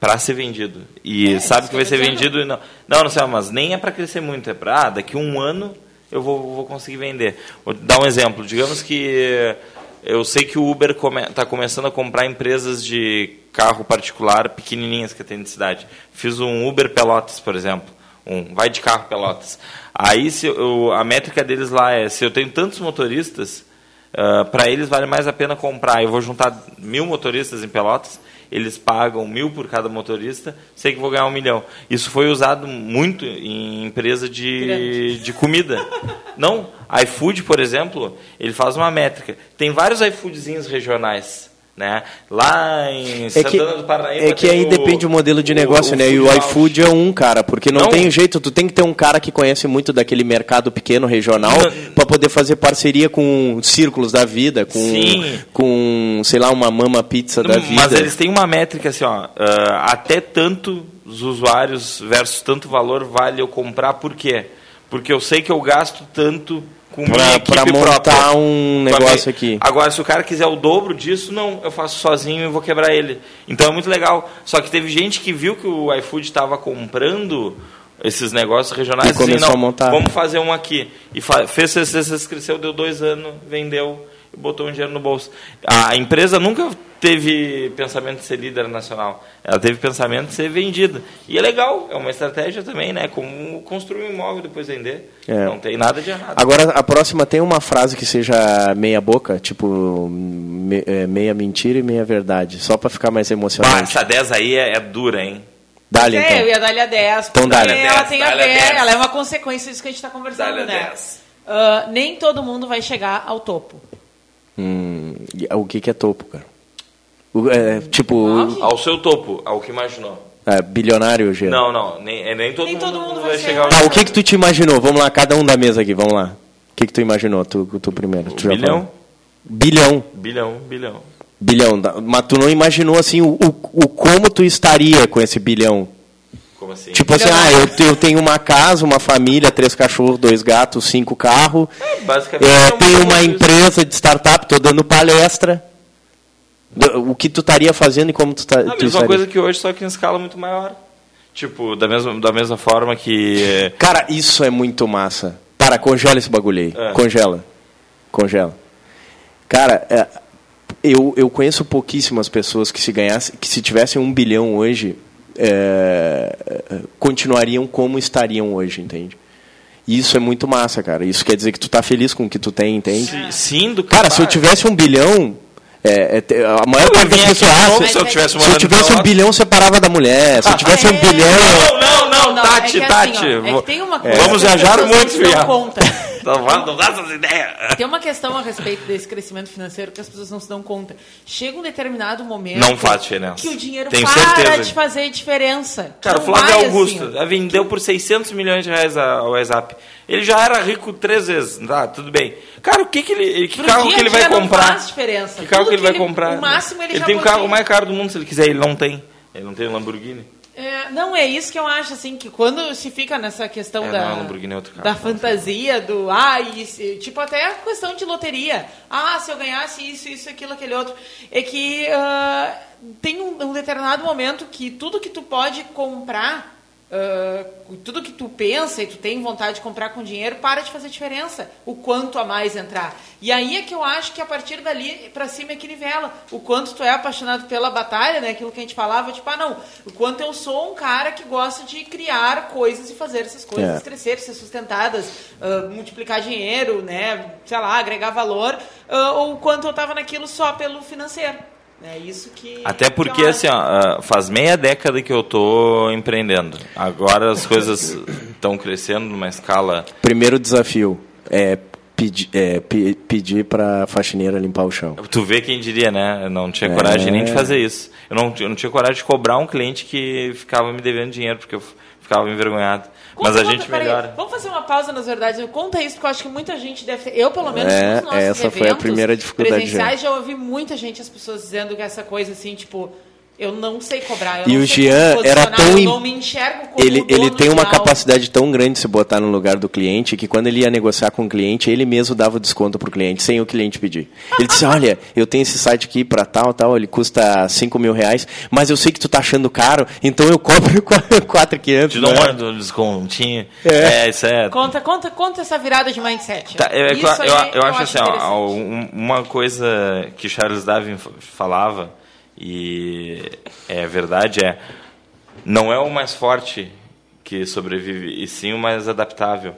para ser vendido. E É, sabe que vai que ser vendido. e Não, não, não sei, mas nem é para crescer muito. É para ah, daqui a um ano eu vou, vou conseguir vender. Vou dar um exemplo. Digamos que eu sei que o Uber está come, tá começando a comprar empresas de carro particular pequenininhas que tem de cidade. Fiz um Uber Pelotas, por exemplo. Um vai de carro Pelotas. Aí se eu, a métrica deles lá é se eu tenho tantos motoristas para eles vale mais a pena comprar. Eu vou juntar mil motoristas em Pelotas, eles pagam mil por cada motorista, sei que vou ganhar um milhão. Isso foi usado muito em empresa de, de comida. Não, iFood, por exemplo, ele faz uma métrica. Tem vários iFoodzinhos regionais. Né? Lá em É que, Santana do Parnaíba é que aí o- depende do modelo de o- negócio, o né? E o Food iFood é um, cara, porque não, Não. tem jeito, tu tem que ter um cara que conhece muito daquele mercado pequeno, regional, para poder fazer parceria com círculos da vida, com, Sim. com sei lá, uma mama pizza da vida. Mas eles têm uma métrica assim, ó, ah, até tanto os usuários versus tanto valor vale eu comprar, por quê? Porque eu sei que eu gasto tanto com pra montar própria. um a negócio aqui. Agora, se o cara quiser o dobro disso, não, eu faço sozinho e vou quebrar ele. Então é muito legal. Só que teve gente que viu que o iFood estava comprando esses negócios regionais E começou dizendo, a não, montar. vamos fazer um aqui. E fez, fez, fez, cresceu, deu dois anos, vendeu e botou um dinheiro no bolso. A empresa nunca teve pensamento de ser líder nacional. Ela teve pensamento de ser vendida. E é legal, é uma estratégia também, né? Como construir um imóvel e depois vender. É. Não tem nada de errado. Agora, a próxima tem uma frase que seja meia boca, tipo me- é, meia mentira e meia verdade, só para ficar mais Bah, emocionante. essa 10 aí é, é dura, hein? Dá-lhe, É, então. eu ia dar-lhe a 10. Então dá-lhe a ela 10, tem a ver, 10. ela é uma consequência disso que a gente está conversando, né? 10. Ah, nem todo mundo vai chegar ao topo. Hum, o que, que é topo, cara? O- é, tipo, Nove? Ao seu topo, ao que imaginou. é, bilionário, Gê. Não, não, nem, é, nem, todo, Nem mundo todo mundo vai chegar ao Tá, o que que tu te imaginou? Vamos lá, cada um da mesa aqui, vamos lá. O que que tu imaginou, tu, tu primeiro? Tu bilhão? Bilhão. Bilhão, bilhão. Bilhão. da- Mas tu não imaginou, assim, o, o, o como tu estaria com esse bilhão? Como assim? Tipo assim, ah, eu, eu tenho uma casa, uma família, três cachorros, dois gatos, cinco carros. basicamente É, é tenho uma empresa de startup, tô dando palestra. O que tu estaria fazendo e como tu, tá, A tu mesma estaria? coisa que hoje, só que em escala muito maior. Tipo, da mesma, da mesma forma que... é, Cara, isso é muito massa. Para, congela esse bagulho aí. É. Congela. Congela. Cara, é, eu, eu conheço pouquíssimas pessoas que se ganhassem, que se tivessem um bilhão hoje, é, continuariam como estariam hoje, entende? E Isso é muito massa, cara. Isso quer dizer que tu tá feliz com o que tu tem, entende? Sim, do Cara, se eu tivesse um bilhão, É, é, a maior parte das pessoas acham, se eu tivesse, se eu tivesse um bilhão, separava da mulher. Se eu tivesse um É. bilhão. Não, não, não, não, Tati, é que Tati. assim, ó, é que tem uma coisa Vamos viajar muito, não se dão filha. conta. Não não dá essas ideias. Tem uma questão a respeito desse crescimento financeiro que as pessoas não se dão conta. Chega um determinado momento Não faz diferença. que o dinheiro Tenho para certeza. de fazer diferença. Cara, o Flávio Augusto assim. vendeu por 600 milhões de reais a- ao WhatsApp. Ele já era rico três vezes, tá? Tudo bem. Cara, o que que ele, que Pro carro que ele vai não comprar? faz diferença. Que carro que ele vai que ele- comprar? o máximo ele já tem o carro podia. mais caro do mundo se ele quiser, ele não tem. Ele não tem um Lamborghini. É, não, é isso que eu acho, assim, que quando se fica nessa questão É, da, não, Lamborghini é outro carro. da fantasia, do, ah, isso, tipo, até a questão de loteria. Ah, se eu ganhasse isso, isso, aquilo, aquele outro. É que ah, tem um, um determinado momento que tudo que tu pode comprar, ah, tudo que tu pensa e tu tem vontade de comprar com dinheiro, para de fazer diferença. O quanto a mais entrar. E aí é que eu acho que a partir dali pra cima é que nivela. O quanto tu é apaixonado pela batalha, né? Aquilo que a gente falava, tipo, ah, não. O quanto eu sou um cara que gosta de criar coisas e fazer essas coisas É. crescer, ser sustentadas, ah, multiplicar dinheiro, né? Sei lá, agregar valor. ah, ou o quanto eu tava naquilo só pelo financeiro. É isso que. Até que porque, assim, ó, ah, faz meia década que eu tô empreendendo. Agora as coisas estão crescendo numa escala... Primeiro desafio é pedir, é, pe- pedir pra faxineira limpar o chão. Tu vê quem diria, né? Eu não tinha É. coragem nem de fazer isso. Eu não, eu não tinha coragem de cobrar um cliente que ficava me devendo dinheiro, porque eu ficava envergonhado. Conta, Mas a conta, gente peraí, melhora. Vamos fazer uma pausa nas verdades. Conta isso, porque eu acho que muita gente deve ter. Eu, pelo menos, É, nos nossos essa foi a eventos primeira dificuldade, presenciais, já ouvi muita gente, as pessoas dizendo que essa coisa assim, tipo, eu não sei cobrar. Eu E não o sei Jean era tão Eu im- não me enxergo como Ele, o ele tem uma capacidade tão grande de se botar no lugar do cliente que quando ele ia negociar com o cliente, ele mesmo dava o desconto pro cliente, sem o cliente pedir. Ele disse, olha, eu tenho esse site aqui para tal, tal, ele custa 5 mil reais, mas eu sei que tu tá achando caro, então eu cobro 4,500. Te dou né? um descontinho. É. É, isso é. Conta, conta, conta essa virada de mindset. Tá, eu, eu- Isso eu- aí eu acho assim, ó, um- uma coisa que Charles Darwin falava, e é verdade, é não é o mais forte que sobrevive, e sim o mais adaptável.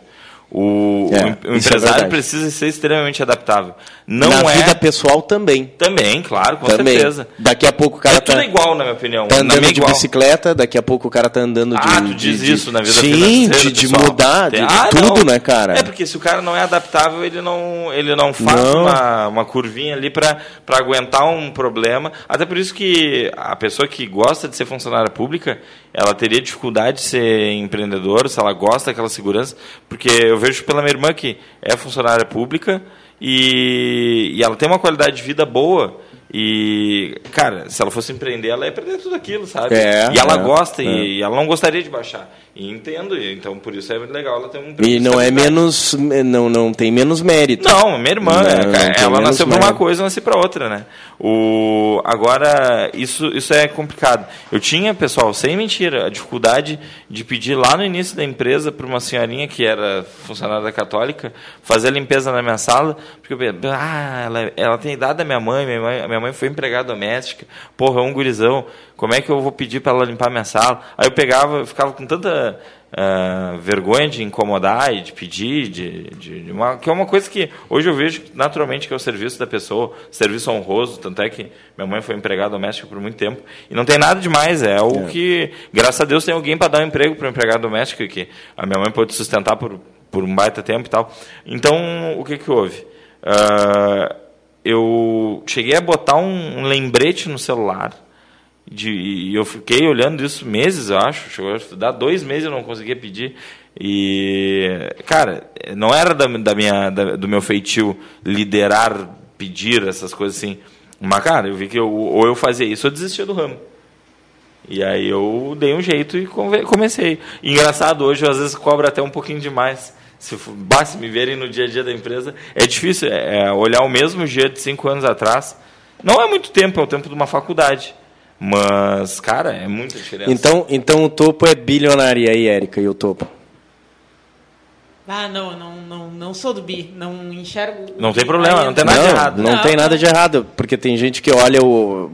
O, É, o é empresário verdade. precisa ser extremamente adaptável. Não Na é. vida pessoal também. Também, claro, com também. certeza. Daqui a pouco o cara É tudo tá, igual, na minha opinião. tá andando de igual. bicicleta, daqui a pouco o cara tá andando de... Ah, tu de- diz de- isso na vida Sim, de, de mudar, de, Tem- de Ah, tudo, não. né, cara? É porque se o cara não é adaptável, ele não, ele não faz Não. Uma, uma curvinha ali para aguentar um problema. Até por isso que a pessoa que gosta de ser funcionária pública, ela teria dificuldade de ser empreendedor, se ela gosta daquela segurança, porque eu vejo pela minha irmã que é funcionária pública e, e ela tem uma qualidade de vida boa. E, cara, se ela fosse empreender, ela ia perder tudo aquilo, sabe? É, e ela é, gosta é. e ela não gostaria de baixar. E entendo, então por isso é legal ela ter um E não é menos, não, não tem menos mérito. Não, minha irmã, Não, é, não cara, tem ela nasceu para uma coisa, eu nasci para outra, né? O, agora, isso, isso é complicado. Eu tinha, pessoal, sem mentira, a dificuldade de pedir lá no início da empresa para uma senhorinha que era funcionária católica fazer a limpeza na minha sala, porque eu pensei, ah, ela, ela tem idade da minha mãe, minha mãe, minha mãe foi empregada doméstica, porra, é um gurizão, como é que eu vou pedir para ela limpar minha sala? Aí eu pegava, eu ficava com tanta ah, vergonha de incomodar e de pedir, de, de, de uma, que é uma coisa que hoje eu vejo naturalmente que é o serviço da pessoa, serviço honroso, tanto é que minha mãe foi empregada doméstica por muito tempo, e não tem nada demais, é o que, graças a Deus, tem alguém para dar um emprego para empregado doméstico, que a minha mãe pôde sustentar por, por um baita tempo e tal. Então, o que que houve? Ah, eu cheguei a botar um, lembrete no celular, de, e eu fiquei olhando isso meses, eu acho. Chegou a dar dois meses eu não conseguia pedir. E, cara, não era da, da minha, da- do meu feitio liderar, pedir essas coisas assim. Mas, cara, eu vi que eu, ou eu fazia isso ou desistia do ramo. E aí eu dei um jeito e comecei. E engraçado, hoje eu às vezes cobro até um pouquinho demais. Se se me verem no dia a dia da empresa, é difícil é, é olhar o mesmo dia de cinco anos atrás. Não é muito tempo, é o tempo de uma faculdade. Mas, cara, é muita diferença. Então, então o topo é bilionaria aí, Érica, e o topo. Ah, não, não, não, não sou do bi. Não enxergo. o Não tem problema, não tem nada de errado. Não, Não, tem nada não. de errado, porque tem gente que olha o.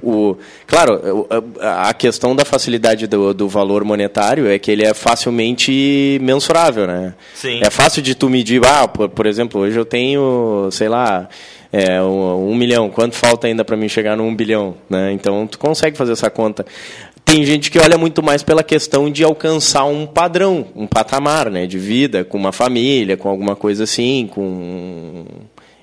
o, o- claro, a questão da facilidade do, do valor monetário é que ele é facilmente mensurável, né? Sim. É fácil de tu medir. Ah, por, por exemplo, hoje eu tenho, sei lá. É, um, um milhão. Quanto falta ainda para mim chegar no um bilhão? Né? Então, tu consegue fazer essa conta. Tem gente que olha muito mais pela questão de alcançar um padrão, um patamar né, de vida, com uma família, com alguma coisa assim, com.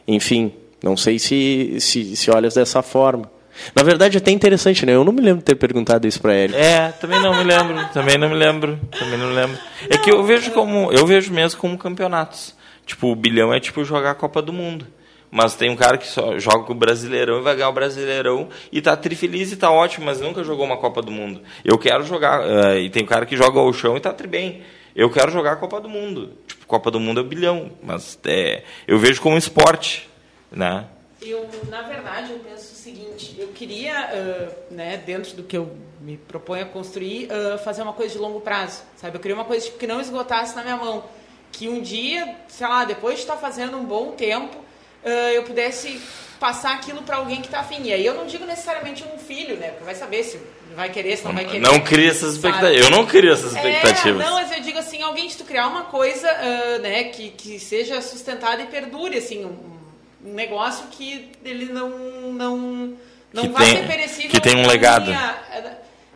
Enfim, não sei se, se, se olhas dessa forma. Na verdade, é até interessante, né? Eu não me lembro de ter perguntado isso para ele. É, também não me lembro. também não me lembro. Também não me lembro. É que eu vejo como. Eu vejo mesmo como campeonatos. Tipo, o bilhão é tipo jogar a Copa do Mundo. Mas tem um cara que só joga o Brasileirão e vai ganhar o Brasileirão e tá trifeliz e tá ótimo, mas nunca jogou uma Copa do Mundo. Eu quero jogar. Uh, e tem um cara que joga o chão e tá tri bem. Eu quero jogar a Copa do Mundo. Tipo, Copa do Mundo é bilhão. Mas é, eu vejo como um esporte, né? Eu, na verdade, eu penso o seguinte, eu queria, uh, né, dentro do que eu me proponho a construir, uh, fazer uma coisa de longo prazo, sabe? Eu queria uma coisa tipo, que não esgotasse na minha mão. Que um dia, sei lá, depois de estar fazendo um bom tempo, uh, eu pudesse passar aquilo para alguém que está afim. E aí eu não digo necessariamente um filho, né? Porque vai saber se vai querer, se não vai querer. Não cria essas expectativas. Eu não crio essas expectativas. É, não, mas eu digo assim, alguém de tu criar uma coisa, uh, né, que, que seja sustentada e perdure, assim, um, um negócio que ele não não não que vai tem, ser perecível. Que tem um legado. Minha,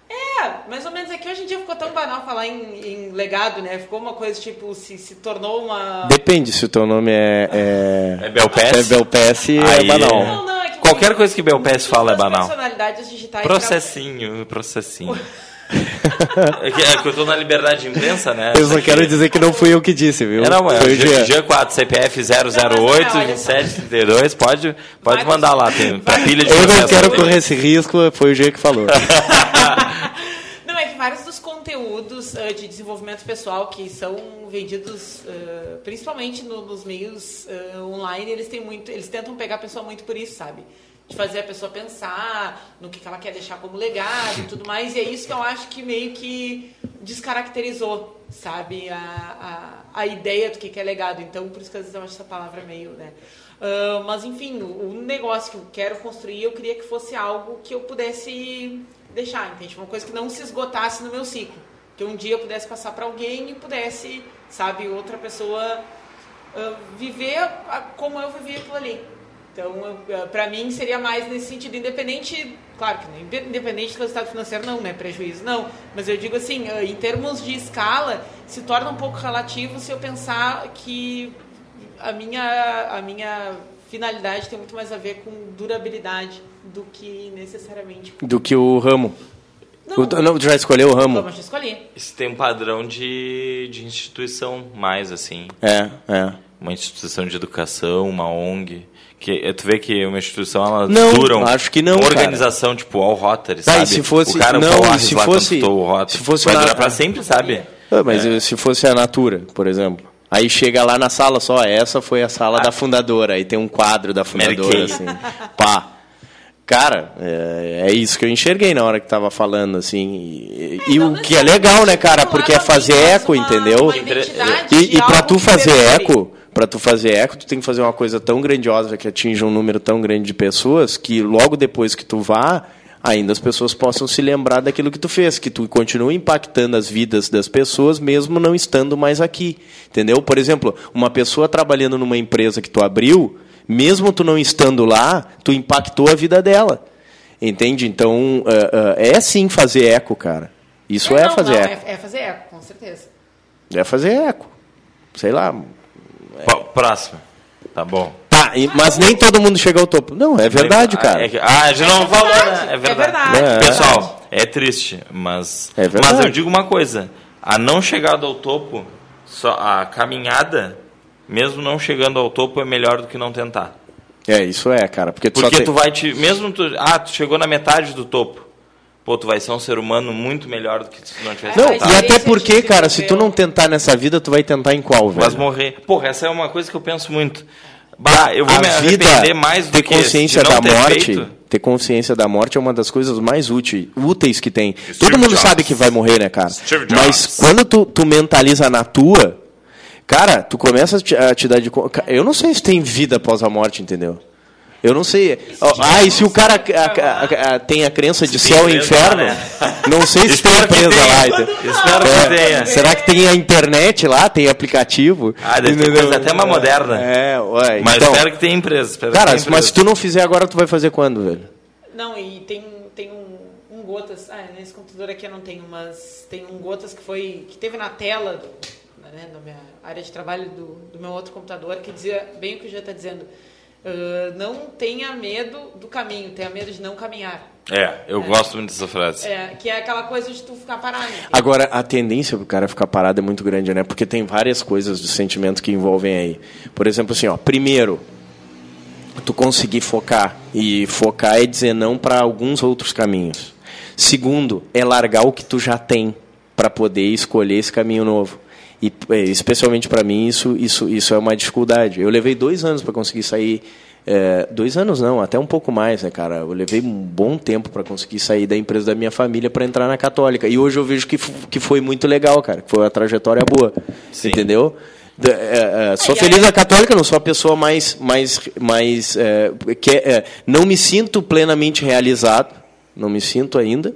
é, mais ou menos. É que hoje em dia ficou tão banal falar em, em legado, né? Ficou uma coisa tipo, se, se tornou uma. Depende se o teu nome é. É, é Belpass? É Belpass é banal. Não, não, é que Qualquer coisa que Belpass fala é banal. Personalidades digitais. Processinho, processinho. é, que, é que eu tô na liberdade de imprensa, né? Eu só quero dizer que não fui eu que disse, viu? Era, Foi o G, G4, CPF 008 2732, pode, pode mandar lá, tem pilha de Eu não quero correr esse risco, foi o G que falou. não, é que vários dos conteúdos uh, de desenvolvimento pessoal que são vendidos uh, principalmente no, nos meios uh, online, eles têm muito, eles tentam pegar a pessoa muito por isso, sabe? de fazer a pessoa pensar no que, que ela quer deixar como legado e tudo mais. E é isso que eu acho que meio que descaracterizou, sabe, a, a, a ideia do que, que é legado. Então, por isso que às vezes eu acho essa palavra meio, né? Uh, mas, enfim, o, o, negócio que eu quero construir, eu queria que fosse algo que eu pudesse deixar, entende? Uma coisa que não se esgotasse no meu ciclo. Que um dia eu pudesse passar para alguém e pudesse, sabe, outra pessoa uh, viver a, como eu vivi aquilo ali. Então, eh, para mim, seria mais nesse sentido, independente, claro que independente do resultado financeiro, não, né? Prejuízo, não. Mas eu digo assim, eh, em termos de escala, se torna um pouco relativo se eu pensar que a minha, a minha finalidade tem muito mais a ver com durabilidade do que necessariamente. Do que o ramo. Não, o, não já escolheu o ramo? Eu já escolhi. Isso tem um padrão de, de instituição mais, assim. É, é. Uma instituição de educação, uma ONG. Que, tu vê que uma instituição, elas não, duram. acho que não, Uma organização, cara. tipo, o Rotary, sabe? se fosse, o cara, não, o se fosse, o Rotary. Se fosse Vai na, durar pra sempre, sabe? Ah, mas é. se fosse a Natura, por exemplo. Aí chega lá na sala só, essa foi a sala ah. da fundadora. Aí tem um quadro da fundadora, assim. Pá. Cara, é, é, isso que eu enxerguei na hora que tava falando, assim. E, e o que é legal, né, cara? Porque é fazer eco, entendeu? E, e pra tu fazer eco, para tu fazer eco, tu tem que fazer uma coisa tão grandiosa que atinja um número tão grande de pessoas que logo depois que tu vá, ainda as pessoas possam se lembrar daquilo que tu fez, que tu continue impactando as vidas das pessoas mesmo não estando mais aqui, entendeu? Por exemplo, uma pessoa trabalhando numa empresa que tu abriu, mesmo tu não estando lá, tu impactou a vida dela. Entende? Então, uh, uh, é sim fazer eco, cara. Isso é, é não, fazer não, eco. É, é fazer eco, com certeza. É fazer eco. Sei lá, Próximo. Tá bom. Tá, mas nem todo mundo chega ao topo. Não, é verdade, cara. É, é, ah, a gente não falou, né? É verdade. É verdade. Pessoal, é triste, mas. É verdade. Mas eu digo uma coisa: a não chegada ao topo, só a caminhada, mesmo não chegando ao topo, é melhor do que não tentar. É, isso é, cara. Porque tu, porque tu tem... vai te. Mesmo tu. Ah, tu chegou na metade do topo pô, tu vai ser um ser humano muito melhor do que se não tivesse Não, tentado. e até porque, cara, se tu não tentar nessa vida, tu vai tentar em qual, velho? Vai morrer. Porra, essa é uma coisa que eu penso muito. Bah, eu vou a me arrepender mais do ter que consciência da ter morte. Feito. Ter consciência da morte é uma das coisas mais úteis, úteis que tem. Steve Todo mundo Jobs. sabe que vai morrer, né, cara? Mas quando tu, tu mentaliza na tua, cara, tu começa a te, a te dar de Eu não sei se tem vida após a morte, entendeu? Eu não sei. Ah, e se o cara a, a, a, tem a crença de céu e inferno, lá, né? não sei se tem empresa lá. Espero é, que tenha. Será que tem a internet lá? Tem aplicativo? Ah, deve ter coisa até mais moderna. É, ué. Mas então, espero que tenha empresa. Cara, tenha empresa. mas se tu não fizer agora, tu vai fazer quando, velho? Não, e tem, tem um, um Gotas. Ah, nesse computador aqui eu não tenho, mas tem um Gotas que foi. que teve na tela do, né, na minha área de trabalho do, do meu outro computador, que dizia bem o que o já está dizendo Uh, não tenha medo do caminho, tenha medo de não caminhar. É, eu é. gosto muito dessa frase. É, que é aquela coisa de tu ficar parado. Agora, a tendência pro cara ficar parado é muito grande, né? Porque tem várias coisas do sentimento que envolvem aí. Por exemplo, assim, ó, primeiro, tu conseguir focar. E focar é dizer não para alguns outros caminhos. Segundo, é largar o que tu já tem para poder escolher esse caminho novo. E é, especialmente para mim isso, isso, isso é uma dificuldade. Eu levei dois anos para conseguir sair. É, dois anos não, até um pouco mais, né, cara? Eu levei um bom tempo para conseguir sair da empresa da minha família para entrar na Católica. E hoje eu vejo que, que foi muito legal, cara. Que foi uma trajetória boa. Sim. Entendeu? É, é, sou feliz na católica, não sou a pessoa mais, mais, mais é, que é, não me sinto plenamente realizado, não me sinto ainda,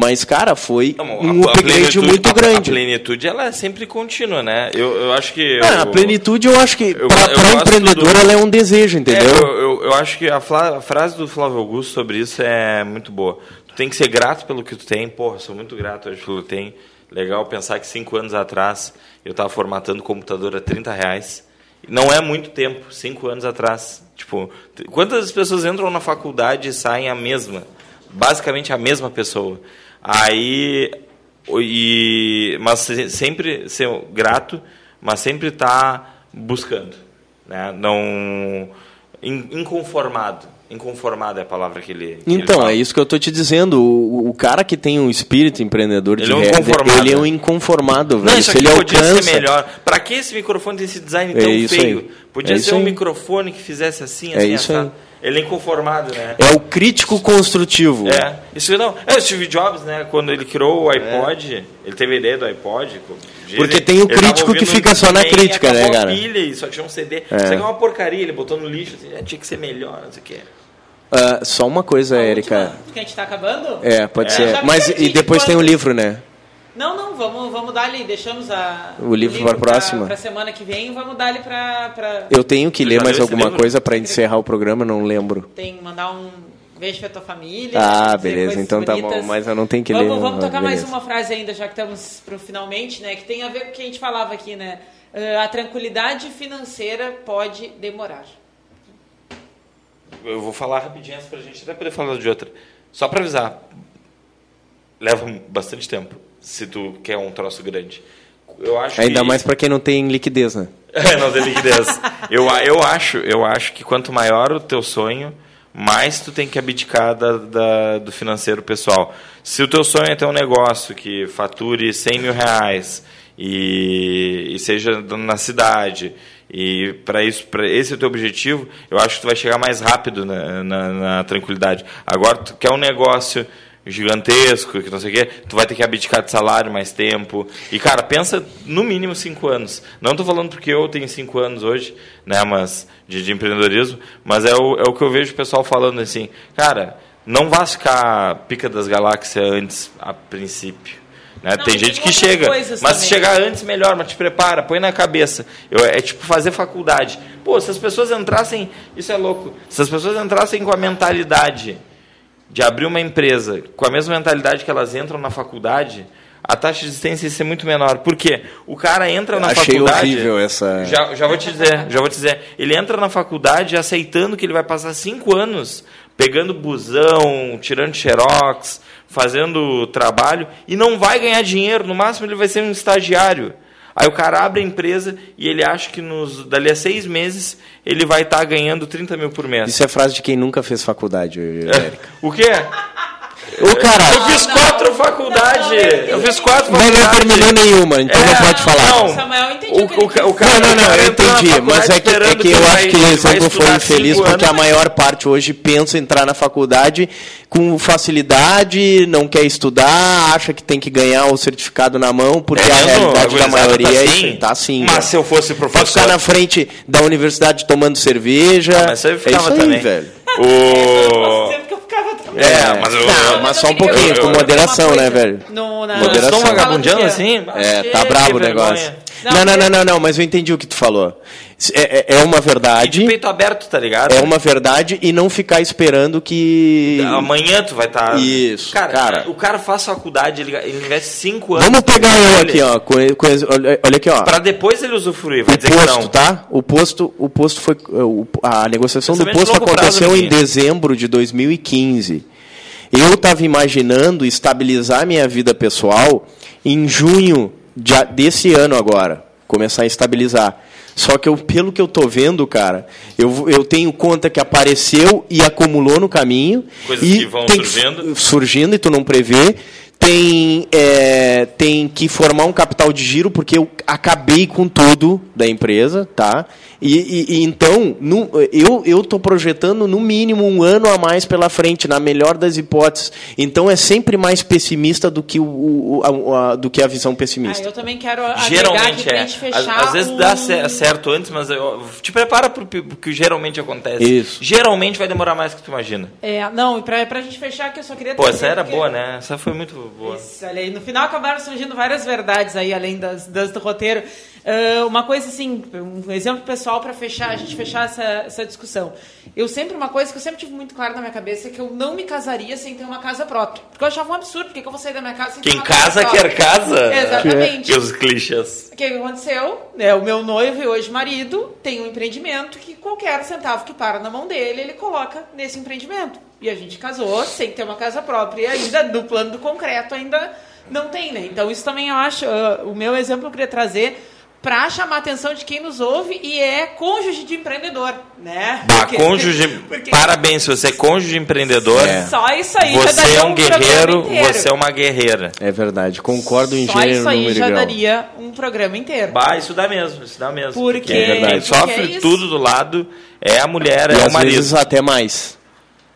mas, cara, foi não, um upgrade muito grande. A plenitude, ela é sempre contínua, né? Eu, eu acho que... Ah, eu, a plenitude, eu acho que, para empreendedor, do... ela é um desejo, entendeu? É, eu, eu, eu, acho que a, a, frase do Flávio Augusto sobre isso é muito boa. Tu tem que ser grato pelo que tu tem. Porra, sou muito grato hoje pelo que tu tem. Legal pensar que cinco anos atrás eu estava formatando computador a 30 reais. Não é muito tempo, cinco anos atrás. Tipo, quantas pessoas entram na faculdade e saem a mesma? basicamente a mesma pessoa. Aí, e, mas sempre ser grato, mas sempre estar tá buscando, né? Não inconformado. Inconformado é a palavra que ele. Que então, ele é isso que eu estou te dizendo. O, o, cara que tem um espírito empreendedor ele de é um ré, ele é um inconformado, velho. Não, isso aqui ele podia alcança... ser melhor. Para que esse microfone tem esse design é tão é feio? Aí. Podia é ser um aí. microfone que fizesse assim, é assim, é isso Aí. Ele é inconformado, né? É o crítico construtivo. É. Isso não. É, o Steve Jobs, né? Quando ele criou o iPod, é. ele teve a ideia do iPod. Porque tem o crítico que fica só na crítica, né, cara? pilha e só tinha um CD. É. Isso aqui é uma porcaria, ele botou no lixo, assim, tinha que ser melhor, não sei o que. Uh, só uma coisa, a Erika. Última, que a gente tá acabando? É, pode é. ser. Mas e depois tem o livro, né? Não, não, vamos, vamos dar ali, deixamos a, o livro, para a próxima. Para semana que vem, vamos dar ali para. Eu tenho que ler mais alguma coisa para encerrar o programa, não lembro. Tem mandar um beijo para tua família. Ah, beleza, então bonitas. tá bom, mas eu não tenho que vamos, ler. Vamos tocar beleza. mais uma frase ainda, já que estamos pro finalmente, né? Que tem a ver com o que a gente falava aqui, né? Uh, a tranquilidade financeira pode demorar. Eu vou falar rapidinho essa pra gente até poder falar de outra. Só para avisar, leva bastante tempo se tu quer um troço grande. Eu acho Ainda que... mais para quem não tem liquidez, né? É, não tem liquidez. eu, eu, acho, eu acho que quanto maior o teu sonho, mais tu tem que abdicar da, da, do financeiro pessoal. Se o teu sonho é ter um negócio que fature 100 mil reais e, e seja na cidade e para isso, para esse é o teu objetivo, eu acho que tu vai chegar mais rápido na, na, na tranquilidade. Agora tu quer um negócio gigantesco, que não sei o quê, tu vai ter que abdicar de salário mais tempo. E, cara, pensa no mínimo cinco anos. Não estou falando porque eu tenho cinco anos hoje, né, mas de, de, empreendedorismo, mas é o, é o que eu vejo o pessoal falando assim, cara, não vá ficar pica das galáxias antes, a princípio. Né? Não, tem gente que chega, mas também. se chegar antes, melhor, mas te prepara, põe na cabeça. Eu, é tipo fazer faculdade. Pô, se as pessoas entrassem, isso é louco, se as pessoas entrassem com a mentalidade de abrir uma empresa com a mesma mentalidade que elas entram na faculdade, a taxa de existência ia ser muito menor. Por quê? O cara entra na Achei faculdade. horrível essa. Já, já vou te dizer, já vou te dizer. Ele entra na faculdade aceitando que ele vai passar cinco anos pegando busão, tirando xerox, fazendo trabalho e não vai ganhar dinheiro. No máximo ele vai ser um estagiário. Aí o cara abre a empresa e ele acha que nos, dali a seis meses ele vai estar tá ganhando 30 mil por mês. Isso é frase de quem nunca fez faculdade, Érica. o quê? O cara, eu fiz quatro faculdades. Eu fiz quatro faculdades. Mas não terminou nenhuma, então é, não pode falar. Não, Samuel, entendi. O, o, o, cara, não, não, não, eu entendi. Mas é que, é que eu acho que o exemplo foi infeliz porque a maior parte hoje pensa em entrar na faculdade com facilidade, não quer estudar, acha que tem que ganhar o certificado na mão, porque é, a realidade da maioria tá é assim. Tá assim mas se eu fosse professor. Vai ficar na frente da universidade tomando cerveja. Ah, mas eu ficava é isso aí, velho. O... Sempre que eu ficava também. É, mas eu- Não, mas só um pouquinho, com moderação, né, velho? No, na, Moderação. Estão Fala do vagabundeando quê? assim? É, tá brabo o vergonha. negócio. Não, Não, não, não, não, mas eu entendi o que tu falou. É, é- é uma de verdade, peito aberto, tá ligado? é uma verdade e não ficar esperando que... Amanhã tu vai estar. Isso, cara, cara. O cara faz faculdade, ele, ele investe 5 anos. Vamos pegar eu aqui, ó, com, com, olha, aqui, ó. Pra depois ele usufruir. Vai o dizer que posto, não. tá? O posto, o posto foi. a negociação do posto aconteceu em dezembro de 2015. Eu estava imaginando estabilizar minha vida pessoal em junho de desse ano agora. Começar a estabilizar. Só que eu, pelo que eu tô vendo, cara, eu, eu tenho conta que apareceu e acumulou no caminho. Coisas e que vão surgindo. surgindo e tu não prevê. Tem, é, tem que formar um capital de giro, porque eu acabei com tudo da empresa, tá? E, e- e então, no- eu eu estou projetando no mínimo um ano a mais pela frente, na melhor das hipóteses. Então é sempre mais pessimista do que, o, o- a, a- do que a visão Ah, pessimista. eu também quero Geralmente é. gente fechar Às, às vezes um- dá cer- certo antes, mas eu- te prepara pi- pro que geralmente acontece. Isso. Geralmente vai demorar mais que tu imagina. É, não, e pra, pra gente fechar aqui, eu só queria... Pô, essa era porque- boa, né? Essa foi muito boa. Isso, olha aí. No final acabaram surgindo várias verdades aí, além das, das do roteiro. Ah, uma coisa assim, um exemplo pessoal para fechar, a gente fechar essa, essa discussão. Eu sempre, uma coisa que eu sempre tive muito claro na minha cabeça é que eu não me casaria sem ter uma casa própria. Porque eu achava um absurdo, porque que eu vou sair da minha casa sem ter Quem uma casa casa quer casa. Exatamente. E os clichês. O que que aconteceu? É, o meu noivo e hoje marido tem um empreendimento que qualquer centavo que para na mão dele, ele coloca nesse empreendimento. E a gente casou sem ter uma casa própria e ainda no plano do concreto ainda não tem, né? Então isso também eu acho, ah, o meu exemplo eu queria trazer para chamar a atenção de quem nos ouve e é cônjuge de empreendedor, né? Bah, Porque- cônjuge. porque Parabéns, se você é cônjuge empreendedor. É. Só isso aí já Você daria é um programa guerreiro, você é uma guerreira. É verdade, concordo em Só isso aí já grau. daria um programa inteiro. Bah, isso dá mesmo, isso dá mesmo. Porque- é verdade. Porque sofre é tudo do lado é a mulher, E é às o marido. vezes até mais.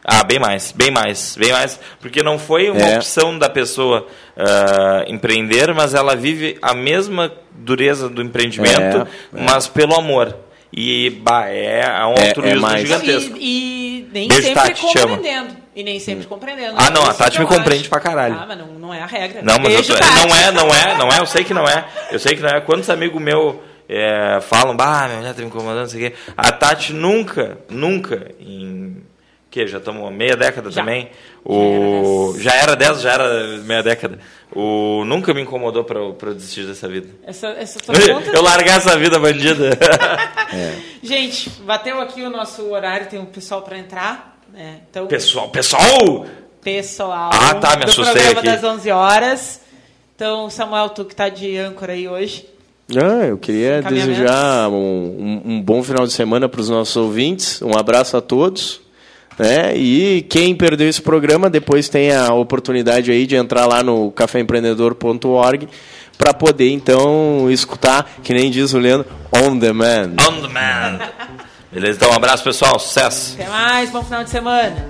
Ah, bem mais, bem mais, bem mais. Porque não foi uma É. opção da pessoa ah, empreender, mas ela vive a mesma dureza do empreendimento, É, é. mas pelo amor. E bah, é um É, altruísmo é mais. gigantesco. E, e nem Beijo, sempre Tati, compreendendo. E nem sempre compreendendo. Ah, não, a Tati que eu me compreende acho. pra caralho. Ah, mas não, não é a regra. Não, mas eu Beijo, tô- Tati. não é, não é, não é, eu sei que não é. Eu sei que não é. Quantos amigos meus é, falam, bah, minha mulher tá me incomodando, não sei o quê. A Tati nunca, nunca, em que já estamos meia década Já. também. O, já era 10, já era meia década. O, nunca me incomodou pra, eu- desistir dessa vida. Essa, essa tua conta... Eu largar essa vida bandida. Gente, bateu aqui o nosso horário, tem um pessoal pra entrar. Né? Então, Pessoal, pessoal! pessoal Ah, tá, me do assustei programa aqui. das 11 horas. Então, Samuel, tu que tá de âncora aí hoje. Ah, eu queria desejar um, um- um bom final de semana para os nossos ouvintes. Um abraço a todos. Né? E quem perdeu esse programa, depois tem a oportunidade aí de entrar lá no caféempreendedor.org para poder então escutar, que nem diz o Leandro, on demand. On demand. Beleza, então um abraço, pessoal. Sucesso. Até mais, bom final de semana.